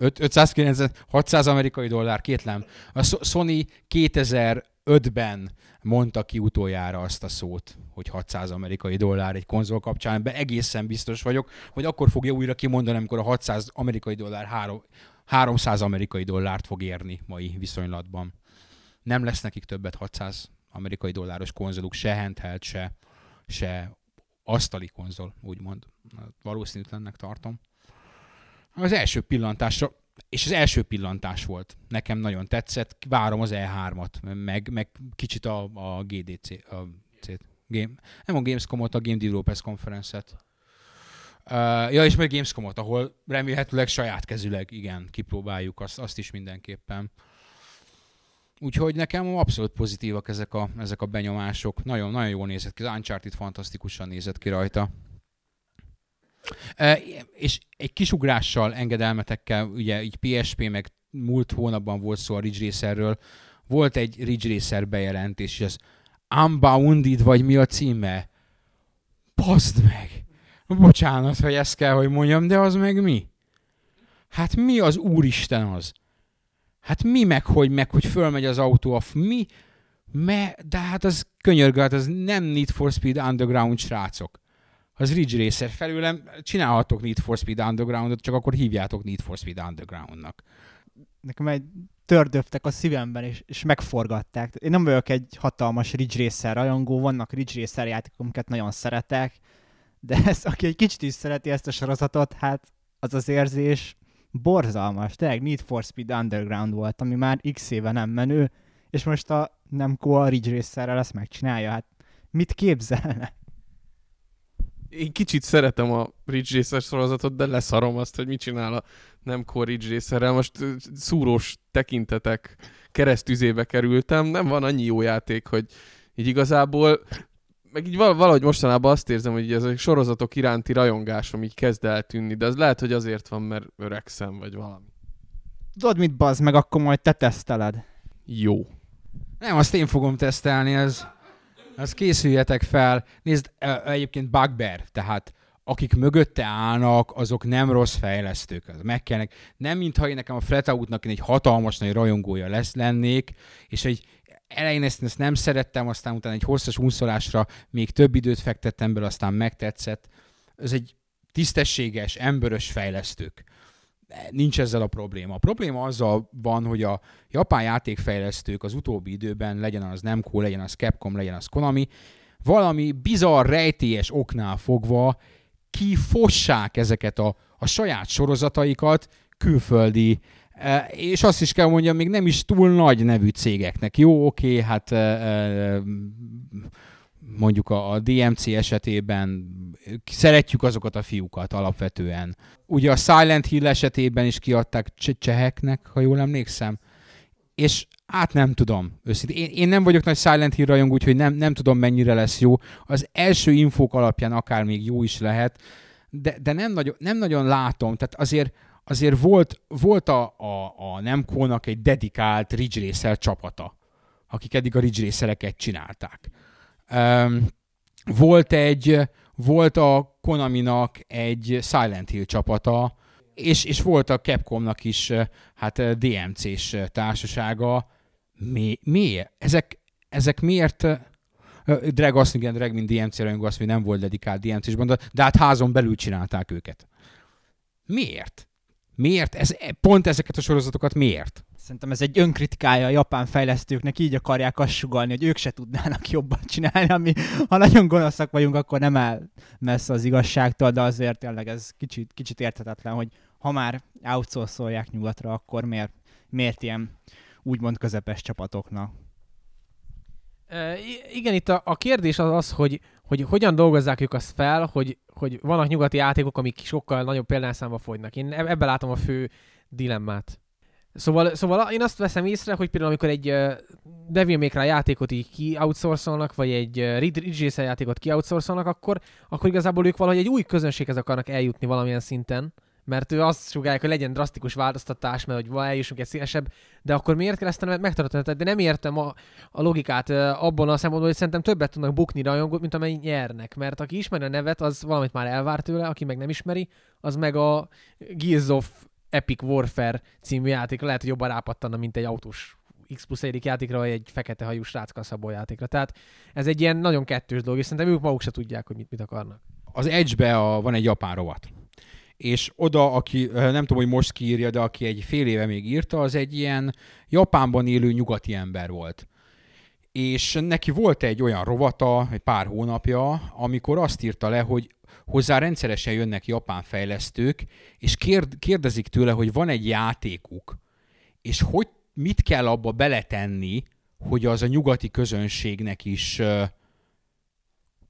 5, 590, 600 amerikai dollár, kétlem. A So- Sony 2005-ben mondta ki utoljára azt a szót, hogy 600 amerikai dollár egy konzol kapcsán, be egészen biztos vagyok, hogy akkor fogja újra kimondani, amikor a 600 amerikai dollár 3, 300 amerikai dollárt fog érni mai viszonylatban. Nem lesz nekik többet 600 amerikai dolláros konzoluk, se handheld, se, se asztali konzol, úgymond. Valószínűtlennek tartom. Az első pillantásra, és az első pillantás volt. Nekem nagyon tetszett. Várom az E3-at, meg, meg kicsit a, a GDC, a C- Game, nem a Gamescom-ot, a Game Developers Conference-et. Uh, ja, és meg Gamescom-ot, ahol remélhetőleg saját kezüleg, igen, kipróbáljuk azt, azt is mindenképpen. Úgyhogy nekem abszolút pozitívak ezek a, ezek a benyomások. Nagyon, nagyon jól nézett ki. Az Uncharted fantasztikusan nézett ki rajta. És egy kisugrással, engedelmetekkel, ugye így PSP, meg múlt hónapban volt szó a Ridge Racerről, volt egy Ridge Racer bejelentés, és az Unbounded, vagy mi a címe? Paszd meg! Bocsánat, hogy ezt kell, hogy mondjam, de az meg mi? Hát mi az úristen az? Hát mi meg, hogy meg, hogy fölmegy az autó, a mi? Me, de hát az könyörgő, hát az nem Need for Speed Underground srácok. Az Ridge Racer felőlem, csinálhatok Need for Speed Undergroundot, csak akkor hívjátok Need for Speed Undergroundnak. Nekem egy tördöftek a szívemben, és, és megforgatták. Én nem vagyok egy hatalmas Ridge Racer rajongó, vannak Ridge Racer játékok, amiket nagyon szeretek, de ez, aki egy kicsit is szereti ezt a sorozatot, hát az az érzés borzalmas. Tényleg Need for Speed Underground volt, ami már x éve nem menő, és most a Nemco a Ridge Racerrel ezt megcsinálja. Hát mit képzelne? Én kicsit szeretem a Ridge Racer sorozatot, de leszarom azt, hogy mit csinál a Nemco Ridge Racerrel. Most szúrós tekintetek keresztüzébe kerültem. Nem van annyi jó játék, hogy így igazából meg így val- valahogy mostanában azt érzem, hogy ez a sorozatok iránti rajongásom így kezd eltűnni, de az lehet, hogy azért van, mert öregszem, vagy valami. Tudod mit, bazd meg, akkor majd te teszteled. Jó. Nem, azt én fogom tesztelni, ez, ez készüljetek fel. Nézd, e- egyébként Bugbear, tehát akik mögötte állnak, azok nem rossz fejlesztők. Az meg kellene, nem mintha én nekem a Fletautnak egy hatalmas nagy rajongója lesz lennék, és egy elején ezt, ezt nem szerettem, aztán utána egy hosszas unszolásra még több időt fektettem bele, aztán megtetszett. Ez egy tisztességes, emberös fejlesztők. Nincs ezzel a probléma. A probléma azzal van, hogy a japán játékfejlesztők az utóbbi időben, legyen az Namco, legyen az Capcom, legyen az Konami, valami bizarr, rejtélyes oknál fogva kifossák ezeket a, a saját sorozataikat külföldi E, és azt is kell mondjam, még nem is túl nagy nevű cégeknek. Jó, oké, hát e, e, mondjuk a, a DMC esetében szeretjük azokat a fiúkat alapvetően. Ugye a Silent Hill esetében is kiadták cse- cseheknek, ha jól emlékszem. És hát nem tudom, őszintén. Én, én nem vagyok nagy Silent Hill rajongó, úgyhogy nem, nem tudom mennyire lesz jó. Az első infók alapján akár még jó is lehet, de, de nem, nagyon, nem nagyon látom. Tehát azért azért volt, volt a, a, a Nemco-nak egy dedikált Ridge Racer csapata, akik eddig a Ridge Racereket csinálták. Volt egy, volt a Konaminak egy Silent Hill csapata, és, és volt a Capcomnak is hát DMC-s társasága. Mi, miért? Ezek, ezek miért Drag azt, igen, Drag, mint DMC rajongó, azt, hogy nem volt dedikált DMC-s banda, de hát házon belül csinálták őket. Miért? Miért? Ez, pont ezeket a sorozatokat miért? Szerintem ez egy önkritikája a japán fejlesztőknek, így akarják azt sugalni, hogy ők se tudnának jobban csinálni, ami ha nagyon gonoszak vagyunk, akkor nem áll messze az igazságtól, de azért tényleg ez kicsit, kicsit érthetetlen, hogy ha már outsourcolják nyugatra, akkor miért, miért ilyen úgymond közepes csapatoknak? E, igen, itt a, a kérdés az az, hogy, hogy hogyan dolgozzák ők azt fel, hogy, hogy vannak nyugati játékok, amik sokkal nagyobb példányszámba fogynak. Én ebben látom a fő dilemmát. Szóval, szóval én azt veszem észre, hogy például amikor egy uh, Devil May Cry játékot így ki-outsourcolnak, vagy egy uh, Ridge Racer játékot ki-outsourcolnak, akkor, akkor igazából ők valahogy egy új közönséghez akarnak eljutni valamilyen szinten, mert ő azt sugálják, hogy legyen drasztikus változtatás, mert hogy eljussunk egy színesebb, de akkor miért kell ezt megtartani? De nem értem a, a logikát abban a szempontból, hogy szerintem többet tudnak bukni rajongót, mint amennyi nyernek, mert aki ismeri a nevet, az valamit már elvárt tőle, aki meg nem ismeri, az meg a Gears of Epic Warfare című játék lehet, hogy jobban rápattanna, mint egy autós X plusz egyik játékra, vagy egy fekete hajú sráckaszabó játékra. Tehát ez egy ilyen nagyon kettős dolog, és szerintem ők maguk se tudják, hogy mit, mit akarnak. Az Edge-be a, van egy japán rovat és oda, aki nem tudom, hogy most kiírja, de aki egy fél éve még írta, az egy ilyen Japánban élő nyugati ember volt. És neki volt egy olyan rovata, egy pár hónapja, amikor azt írta le, hogy hozzá rendszeresen jönnek japán fejlesztők, és kérd, kérdezik tőle, hogy van egy játékuk, és hogy mit kell abba beletenni, hogy az a nyugati közönségnek is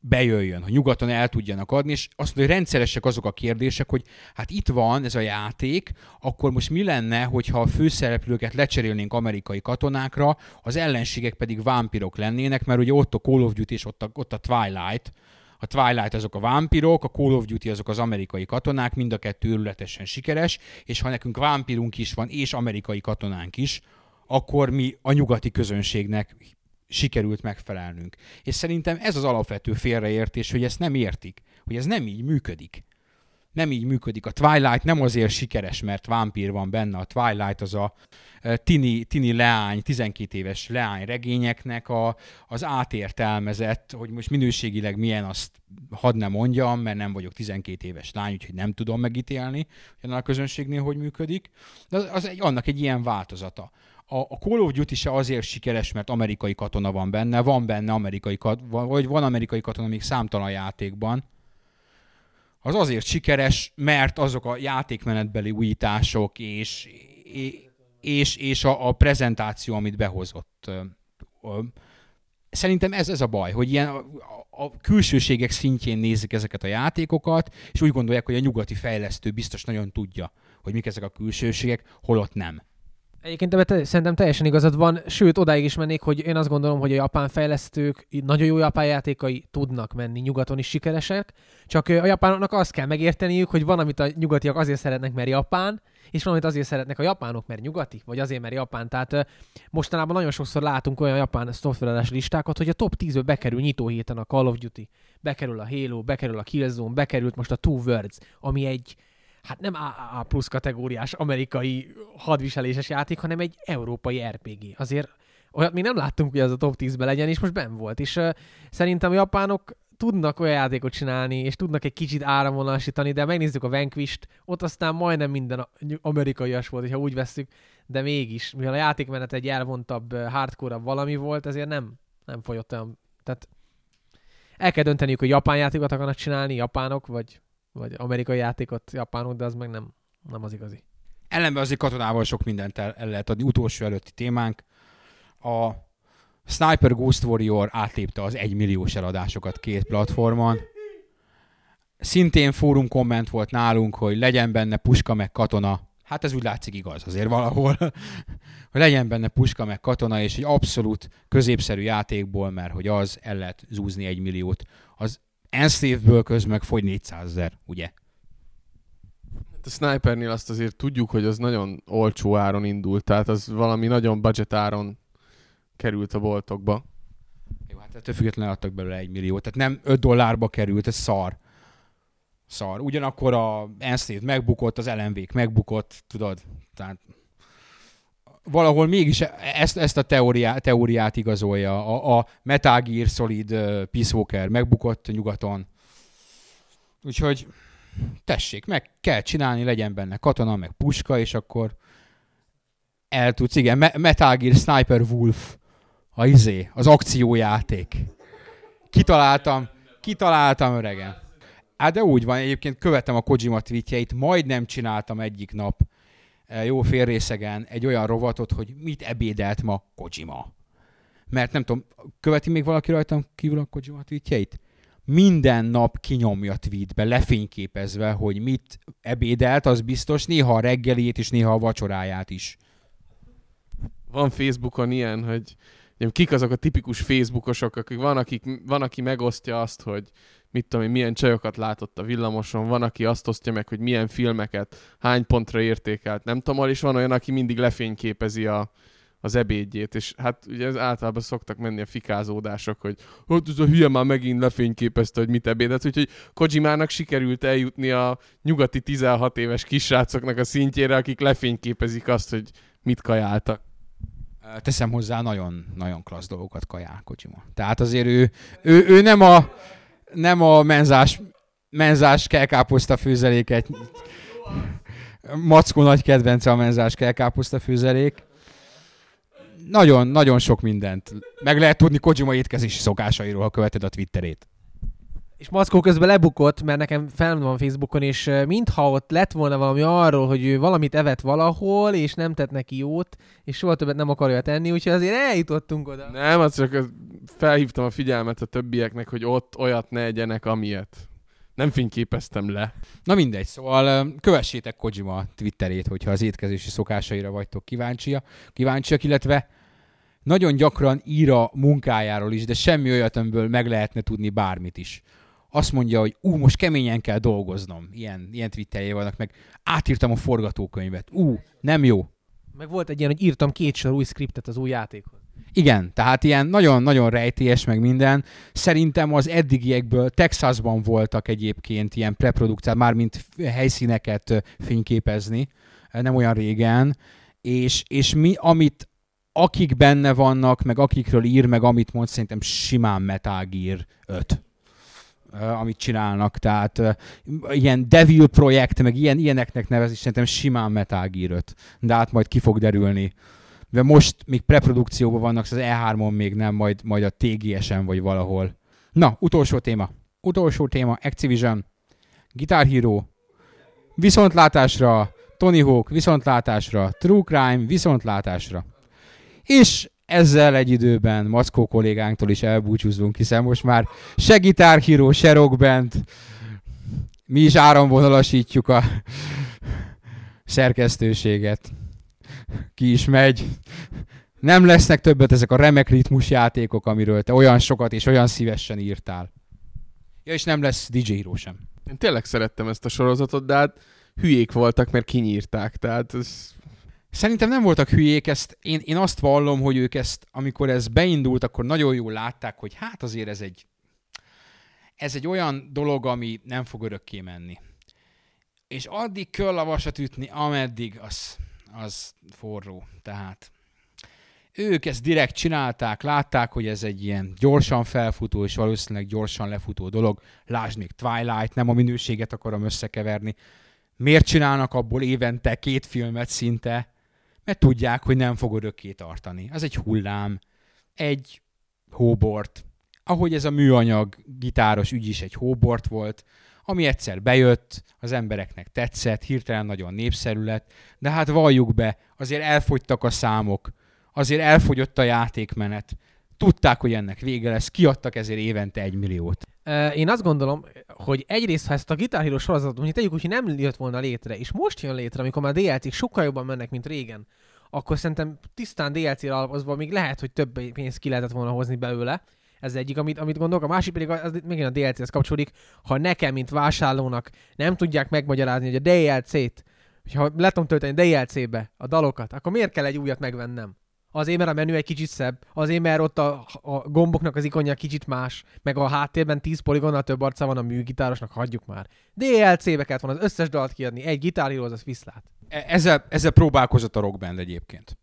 bejöjjön, hogy nyugaton el tudjanak adni, és azt mondja, hogy rendszeresek azok a kérdések, hogy hát itt van ez a játék, akkor most mi lenne, hogyha a főszereplőket lecserélnénk amerikai katonákra, az ellenségek pedig vámpirok lennének, mert ugye ott a Call of Duty és ott a, ott a Twilight, a Twilight azok a vámpirok, a Call of Duty azok az amerikai katonák, mind a kettő őrületesen sikeres, és ha nekünk vámpirunk is van, és amerikai katonánk is, akkor mi a nyugati közönségnek sikerült megfelelnünk. És szerintem ez az alapvető félreértés, hogy ezt nem értik, hogy ez nem így működik. Nem így működik. A Twilight nem azért sikeres, mert vámpír van benne. A Twilight az a e, tini, tini leány, 12 éves leány regényeknek a, az átértelmezett, hogy most minőségileg milyen, azt hadd nem mondjam, mert nem vagyok 12 éves lány, úgyhogy nem tudom megítélni, hogy a közönségnél hogy működik. De az, az egy, annak egy ilyen változata a, a Call of Duty se azért sikeres, mert amerikai katona van benne, van benne amerikai katona, vagy van amerikai katona még számtalan játékban, az azért sikeres, mert azok a játékmenetbeli újítások és, és, és a, a prezentáció, amit behozott. Szerintem ez, ez a baj, hogy ilyen a, a külsőségek szintjén nézik ezeket a játékokat, és úgy gondolják, hogy a nyugati fejlesztő biztos nagyon tudja, hogy mik ezek a külsőségek, holott nem. Egyébként ebben te, szerintem teljesen igazad van, sőt, odáig is mennék, hogy én azt gondolom, hogy a japán fejlesztők nagyon jó japán játékai tudnak menni, nyugaton is sikeresek, csak a japánoknak azt kell megérteniük, hogy van, amit a nyugatiak azért szeretnek, mert Japán, és van, amit azért szeretnek a japánok, mert nyugati, vagy azért, mert Japán. Tehát mostanában nagyon sokszor látunk olyan japán szoftveres listákat, hogy a top 10-ből bekerül nyitó héten a Call of Duty, bekerül a Halo, bekerül a Killzone, bekerült most a Two Worlds, ami egy hát nem AA plusz kategóriás amerikai hadviseléses játék, hanem egy európai RPG. Azért olyat még nem láttunk, hogy az a top 10-ben legyen, és most ben volt. És uh, szerintem a japánok tudnak olyan játékot csinálni, és tudnak egy kicsit áramvonalasítani, de megnézzük a Vanquisht, ott aztán majdnem minden amerikaias volt, ha úgy veszük, de mégis, mivel a játékmenet egy elvontabb, hardcore valami volt, ezért nem, nem folyott olyan, tehát el kell dönteniük, hogy japán játékot akarnak csinálni, japánok, vagy vagy amerikai játékot japánok, de az meg nem, nem az igazi. Ellenben azért katonával sok mindent el, el lehet adni. Utolsó előtti témánk. A Sniper Ghost Warrior átlépte az egymilliós eladásokat két platformon. Szintén fórum komment volt nálunk, hogy legyen benne puska meg katona. Hát ez úgy látszik igaz azért valahol, hogy legyen benne puska meg katona, és egy abszolút középszerű játékból, mert hogy az el lehet zúzni egy milliót. Az Enslave-ből köz meg fogy 400 ezer, ugye? Hát a Snipernél azt azért tudjuk, hogy az nagyon olcsó áron indult, tehát az valami nagyon budget áron került a boltokba. Jó, hát ettől függetlenül adtak belőle egy millió. Tehát nem 5 dollárba került, ez szar. Szar. Ugyanakkor a Enslave megbukott, az LMV megbukott, tudod? Tehát valahol mégis ezt, ezt a teóriát, teóriát igazolja. A, a Metal Gear Solid uh, Peace Walker megbukott nyugaton. Úgyhogy tessék, meg kell csinálni, legyen benne katona, meg puska, és akkor el tudsz, igen, Metal Gear Sniper Wolf, a izé, az akciójáték. Kitaláltam, kitaláltam öregem. Hát de úgy van, egyébként követem a Kojima tweetjeit, majdnem csináltam egyik nap Eh, jó félrészegen egy olyan rovatot, hogy mit ebédelt ma Kojima. Mert nem tudom, követi még valaki rajtam kívül a Kojima tweetjeit? Minden nap kinyomja tweetbe, lefényképezve, hogy mit ebédelt, az biztos, néha a reggelét és néha a vacsoráját is. Van Facebookon ilyen, hogy kik azok a tipikus Facebookosok, akik van, akik, van, aki megosztja azt, hogy mit tudom én, milyen csajokat látott a villamoson, van, aki azt osztja meg, hogy milyen filmeket, hány pontra értékelt, nem tudom, és van olyan, aki mindig lefényképezi a, az ebédjét, és hát ugye ez általában szoktak menni a fikázódások, hogy hát ez a hülye már megint lefényképezte, hogy mit ebédet, úgyhogy Kojimának sikerült eljutni a nyugati 16 éves kisrácoknak a szintjére, akik lefényképezik azt, hogy mit kajáltak. Teszem hozzá, nagyon, nagyon klassz dolgokat kajál Kojima. Tehát azért ő, ő, ő nem a, nem a menzás, menzás kelkáposzta főzeléket. Mackó nagy kedvence a menzás kelkáposzta főzelék. Nagyon, nagyon sok mindent. Meg lehet tudni Kojima étkezési szokásairól, ha követed a Twitterét. És Mackó közben lebukott, mert nekem fel van Facebookon, és mintha ott lett volna valami arról, hogy ő valamit evett valahol, és nem tett neki jót, és soha többet nem akarja tenni, úgyhogy azért eljutottunk oda. Nem, az csak felhívtam a figyelmet a többieknek, hogy ott olyat ne egyenek, amilyet. Nem fényképeztem le. Na mindegy, szóval kövessétek Kojima Twitterét, hogyha az étkezési szokásaira vagytok kíváncsiak, kíváncsiak illetve nagyon gyakran ír a munkájáról is, de semmi olyat, amiből meg lehetne tudni bármit is azt mondja, hogy ú, most keményen kell dolgoznom. Ilyen, ilyen twitterje vannak, meg átírtam a forgatókönyvet. Ú, nem jó. Meg volt egy ilyen, hogy írtam két sor új skriptet az új játékhoz. Igen, tehát ilyen nagyon-nagyon rejtélyes meg minden. Szerintem az eddigiekből Texasban voltak egyébként ilyen preprodukciók, mármint helyszíneket fényképezni, nem olyan régen, és, és mi, amit akik benne vannak, meg akikről ír, meg amit mond, szerintem simán Metal Gear 5 amit csinálnak, tehát ilyen Devil projekt, meg ilyen, ilyeneknek nevezi, szerintem simán Metal Gear 5. De hát majd ki fog derülni. De most még preprodukcióban vannak, az E3-on még nem, majd, majd a TGS-en vagy valahol. Na, utolsó téma. Utolsó téma, Activision, Guitar Hero, viszontlátásra, Tony Hawk, viszontlátásra, True Crime, viszontlátásra. És ezzel egy időben Mackó kollégánktól is elbúcsúzunk, hiszen most már se gitárhíró, se rockband, mi is áramvonalasítjuk a szerkesztőséget. Ki is megy. Nem lesznek többet ezek a remek ritmus játékok, amiről te olyan sokat és olyan szívesen írtál. Ja, és nem lesz DJ Hero sem. Én tényleg szerettem ezt a sorozatot, de hát hülyék voltak, mert kinyírták, tehát ez Szerintem nem voltak hülyék, ezt én, én azt vallom, hogy ők ezt, amikor ez beindult, akkor nagyon jól látták, hogy hát azért ez egy, ez egy olyan dolog, ami nem fog örökké menni. És addig kell a vasat ütni, ameddig az, az forró. Tehát ők ezt direkt csinálták, látták, hogy ez egy ilyen gyorsan felfutó és valószínűleg gyorsan lefutó dolog. Lásd még Twilight, nem a minőséget akarom összekeverni. Miért csinálnak abból évente két filmet szinte? Mert tudják, hogy nem fog örökké tartani. Az egy hullám, egy hóbort, ahogy ez a műanyag gitáros ügy is egy hóbort volt, ami egyszer bejött, az embereknek tetszett, hirtelen nagyon népszerű lett, de hát valljuk be, azért elfogytak a számok, azért elfogyott a játékmenet, tudták, hogy ennek vége lesz, kiadtak ezért évente egy milliót. Én azt gondolom, hogy egyrészt, ha ezt a Guitar Hero sorozatot, mondjuk tegyük hogy nem jött volna létre, és most jön létre, amikor már DLC-k sokkal jobban mennek, mint régen, akkor szerintem tisztán DLC-re alapozva még lehet, hogy több pénzt ki lehetett volna hozni belőle. Ez egyik, amit, amit gondolok. A másik pedig az, még a DLC-hez kapcsolódik. Ha nekem, mint vásárlónak nem tudják megmagyarázni, hogy a DLC-t, hogyha le tudom tölteni DLC-be a dalokat, akkor miért kell egy újat megvennem? Azért, mert a menü egy kicsit szebb, azért, mert ott a, a gomboknak az ikonja kicsit más, meg a háttérben 10 poligonnal több arca van a műgitárosnak, hagyjuk már. DLC-be kellett volna az összes dalt kiadni, egy gitárhíróhoz az viszlát. E, ezzel, ezzel próbálkozott a Rockband egyébként.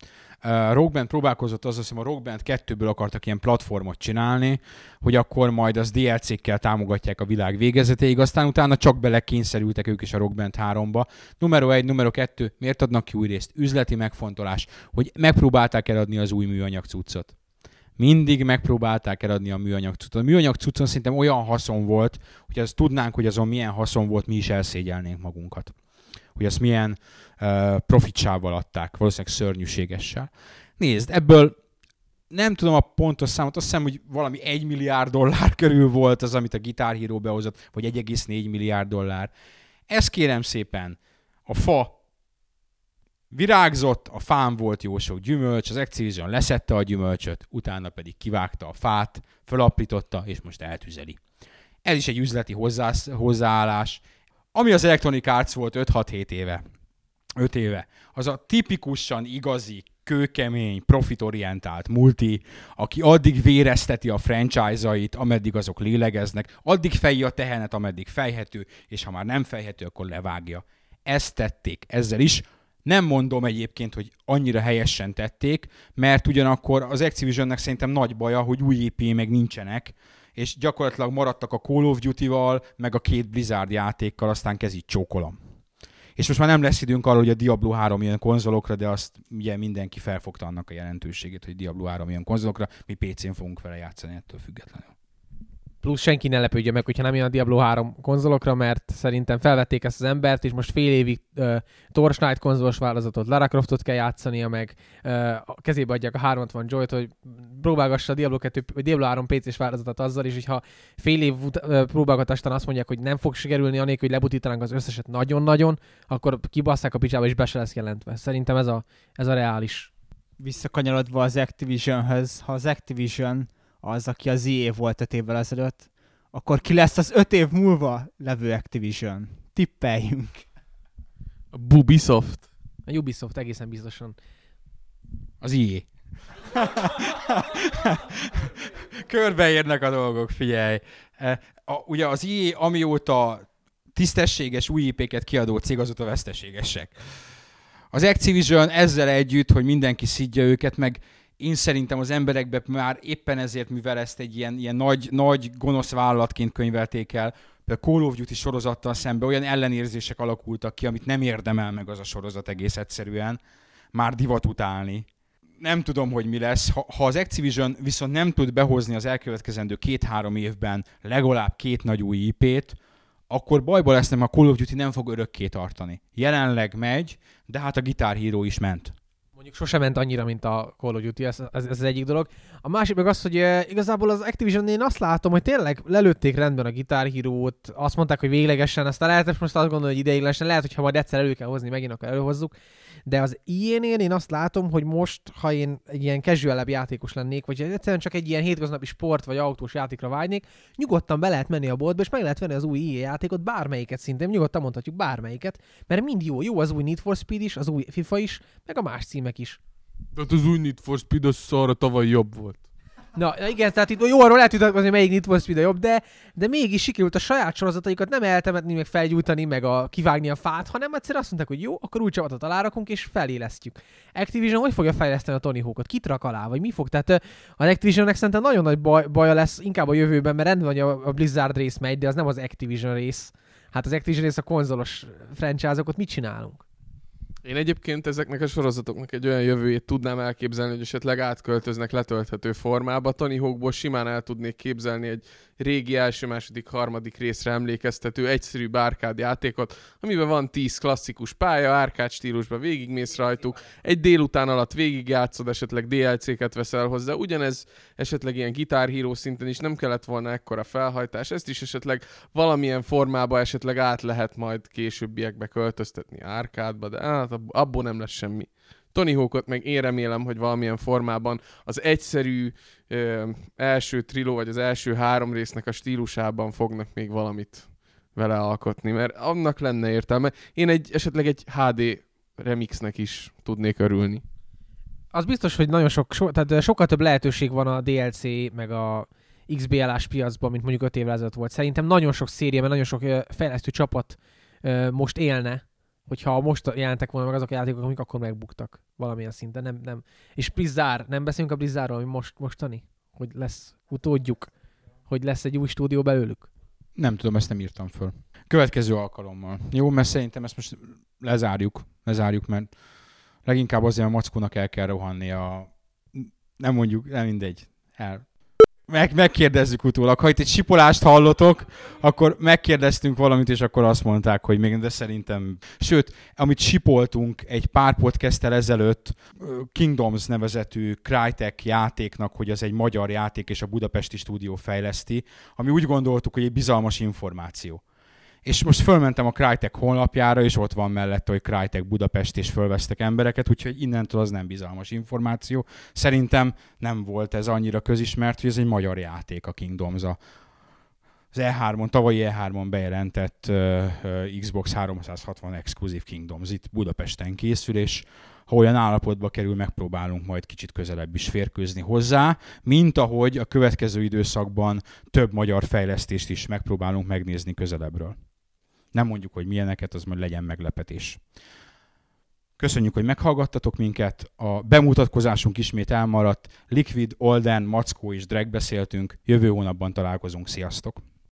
Rockband próbálkozott, az azt hiszem a Rockband kettőből akartak ilyen platformot csinálni, hogy akkor majd az DLC-kkel támogatják a világ végezetéig, aztán utána csak bele kényszerültek ők is a Rockband 3-ba. Numero 1, numero 2, miért adnak ki új részt? Üzleti megfontolás, hogy megpróbálták eladni az új műanyag cuccot. Mindig megpróbálták eladni a műanyag cuccot. A műanyag cuccon szerintem olyan haszon volt, hogy azt tudnánk, hogy azon milyen haszon volt, mi is elszégyelnénk magunkat. Hogy azt milyen uh, profitsával adták, valószínűleg szörnyűségessel. Nézd, ebből nem tudom a pontos számot, azt hiszem, hogy valami 1 milliárd dollár körül volt az, amit a Guitar Hero behozott, vagy 1,4 milliárd dollár. Ez kérem szépen a fa Virágzott, a fán volt jó sok gyümölcs, az Activision leszette a gyümölcsöt, utána pedig kivágta a fát, felaprította, és most eltüzeli. Ez is egy üzleti hozzász, hozzáállás, ami az Electronic Arts volt 5-6-7 éve. 5 éve. Az a tipikusan igazi, kőkemény, profitorientált multi, aki addig vérezteti a franchise-ait, ameddig azok lélegeznek, addig fejji a tehenet, ameddig fejhető, és ha már nem fejhető, akkor levágja. Ezt tették ezzel is. Nem mondom egyébként, hogy annyira helyesen tették, mert ugyanakkor az Activisionnek szerintem nagy baja, hogy új IP meg nincsenek, és gyakorlatilag maradtak a Call of Duty-val, meg a két Blizzard játékkal, aztán kezít csókolom. És most már nem lesz időnk arra, hogy a Diablo 3 jön konzolokra, de azt ugye mindenki felfogta annak a jelentőségét, hogy Diablo 3 jön konzolokra, mi PC-n fogunk vele játszani ettől függetlenül. Plusz senki ne lepődjön meg, hogyha nem jön a Diablo 3 konzolokra, mert szerintem felvették ezt az embert, és most fél évig uh, Torchlight konzolos válogatot, Lara Croftot kell játszania, meg uh, a kezébe adják a 360 Joy-t, hogy próbálgassa a Diablo 2, vagy Diablo 3 PC-s változatot azzal, és hogyha fél év uh, próbálgatástan azt mondják, hogy nem fog sikerülni, anélkül, hogy lebutítanánk az összeset nagyon-nagyon, akkor kibasszák a picsába, és be se lesz jelentve. Szerintem ez a, ez a reális. Visszakanyarodva az Activisionhöz, ha az Activision az, aki az EA volt öt évvel ezelőtt, akkor ki lesz az öt év múlva levő Activision? Tippeljünk. A Bubisoft. A Ubisoft egészen biztosan. Az IE. Körbeérnek a dolgok, figyelj. E, A, ugye az IE amióta tisztességes új IP-ket kiadó cég, azóta veszteségesek. Az Activision ezzel együtt, hogy mindenki szidja őket, meg én szerintem az emberekbe már éppen ezért, mivel ezt egy ilyen, ilyen nagy, nagy gonosz vállalatként könyvelték el, a Call of Duty sorozattal szemben olyan ellenérzések alakultak ki, amit nem érdemel meg az a sorozat egész egyszerűen, már divat utálni. Nem tudom, hogy mi lesz. Ha, ha az Activision viszont nem tud behozni az elkövetkezendő két-három évben legalább két nagy új IP-t, akkor bajba lesznek, a Call of Duty nem fog örökké tartani. Jelenleg megy, de hát a Guitar Hero is ment. Mondjuk sosem ment annyira, mint a Call of Duty, ez, ez, ez az egyik dolog. A másik meg az, hogy uh, igazából az Activision én azt látom, hogy tényleg lelőtték rendben a Guitar Hero-t, azt mondták, hogy véglegesen, aztán lehet most azt gondolni, hogy ideiglenesen, lehet, hogy ha majd egyszer elő kell hozni, megint akkor előhozzuk. De az ilyen én azt látom, hogy most, ha én egy ilyen casual játékos lennék, vagy egyszerűen csak egy ilyen hétköznapi sport vagy autós játékra vágynék, nyugodtan be lehet menni a boltba, és meg lehet venni az új ilyen játékot, bármelyiket szintén, nyugodtan mondhatjuk bármelyiket, mert mind jó. Jó az új Need for Speed is, az új FIFA is, meg a más címek is. De hát az új Need for Speed szarra tavaly jobb volt. Na igen, tehát itt jó, arról lehet vitatkozni, melyik Need for Speed a jobb, de, de mégis sikerült a saját sorozataikat nem eltemetni, meg felgyújtani, meg a, kivágni a fát, hanem egyszer azt mondták, hogy jó, akkor új csapatot alárakunk és felélesztjük. Activision hogy fogja fejleszteni a Tony Hawkot? Kit rak alá, vagy mi fog? Tehát az Activisionnek szerintem nagyon nagy baj, baja lesz inkább a jövőben, mert rendben, hogy a, a Blizzard rész megy, de az nem az Activision rész. Hát az Activision rész a konzolos franchise-okot mit csinálunk? Én egyébként ezeknek a sorozatoknak egy olyan jövőjét tudnám elképzelni, hogy esetleg átköltöznek letölthető formába. Tony Hawkból simán el tudnék képzelni egy régi első, második, harmadik részre emlékeztető egyszerű árkád játékot, amiben van 10 klasszikus pálya, árkád stílusban végigmész rajtuk, egy délután alatt végigjátszod, esetleg DLC-ket veszel hozzá, ugyanez esetleg ilyen gitárhíró szinten is nem kellett volna ekkora felhajtás, ezt is esetleg valamilyen formába esetleg át lehet majd későbbiekbe költöztetni árkádba, de hát abból nem lesz semmi. Tony Hawkot meg én remélem, hogy valamilyen formában az egyszerű ö, első triló, vagy az első három résznek a stílusában fognak még valamit vele alkotni, mert annak lenne értelme. Én egy esetleg egy HD remixnek is tudnék örülni. Az biztos, hogy nagyon sok, so, tehát sokkal több lehetőség van a DLC, meg a XBLás piacban, mint mondjuk 5 évvel ezelőtt volt. Szerintem nagyon sok széria, mert nagyon sok fejlesztő csapat most élne, hogyha most jelentek volna meg azok a játékok, amik akkor megbuktak valamilyen szinten. Nem, nem. És Blizzard, nem beszélünk a Blizzardról, ami most, mostani? Hogy lesz utódjuk? Hogy lesz egy új stúdió belőlük? Nem tudom, ezt nem írtam föl. Következő alkalommal. Jó, mert szerintem ezt most lezárjuk, lezárjuk, mert leginkább azért a mackónak el kell rohanni a... Nem mondjuk, nem mindegy. El. Meg, megkérdezzük utólag. Ha itt egy sipolást hallotok, akkor megkérdeztünk valamit, és akkor azt mondták, hogy még, de szerintem... Sőt, amit sipoltunk egy pár podcasttel ezelőtt, Kingdoms nevezetű Crytek játéknak, hogy az egy magyar játék, és a Budapesti stúdió fejleszti, ami úgy gondoltuk, hogy egy bizalmas információ. És most fölmentem a Crytek honlapjára, és ott van mellette, hogy Crytek Budapest, és fölvesztek embereket, úgyhogy innentől az nem bizalmas információ. Szerintem nem volt ez annyira közismert, hogy ez egy magyar játék a Kingdoms, a, az E3-on, tavalyi E3-on bejelentett uh, Xbox 360 Exclusive Kingdoms itt Budapesten készül, és ha olyan állapotba kerül, megpróbálunk majd kicsit közelebb is férkőzni hozzá, mint ahogy a következő időszakban több magyar fejlesztést is megpróbálunk megnézni közelebbről. Nem mondjuk, hogy milyeneket, az majd legyen meglepetés. Köszönjük, hogy meghallgattatok minket. A bemutatkozásunk ismét elmaradt. Liquid, Olden, Mackó és Drag beszéltünk. Jövő hónapban találkozunk. Sziasztok!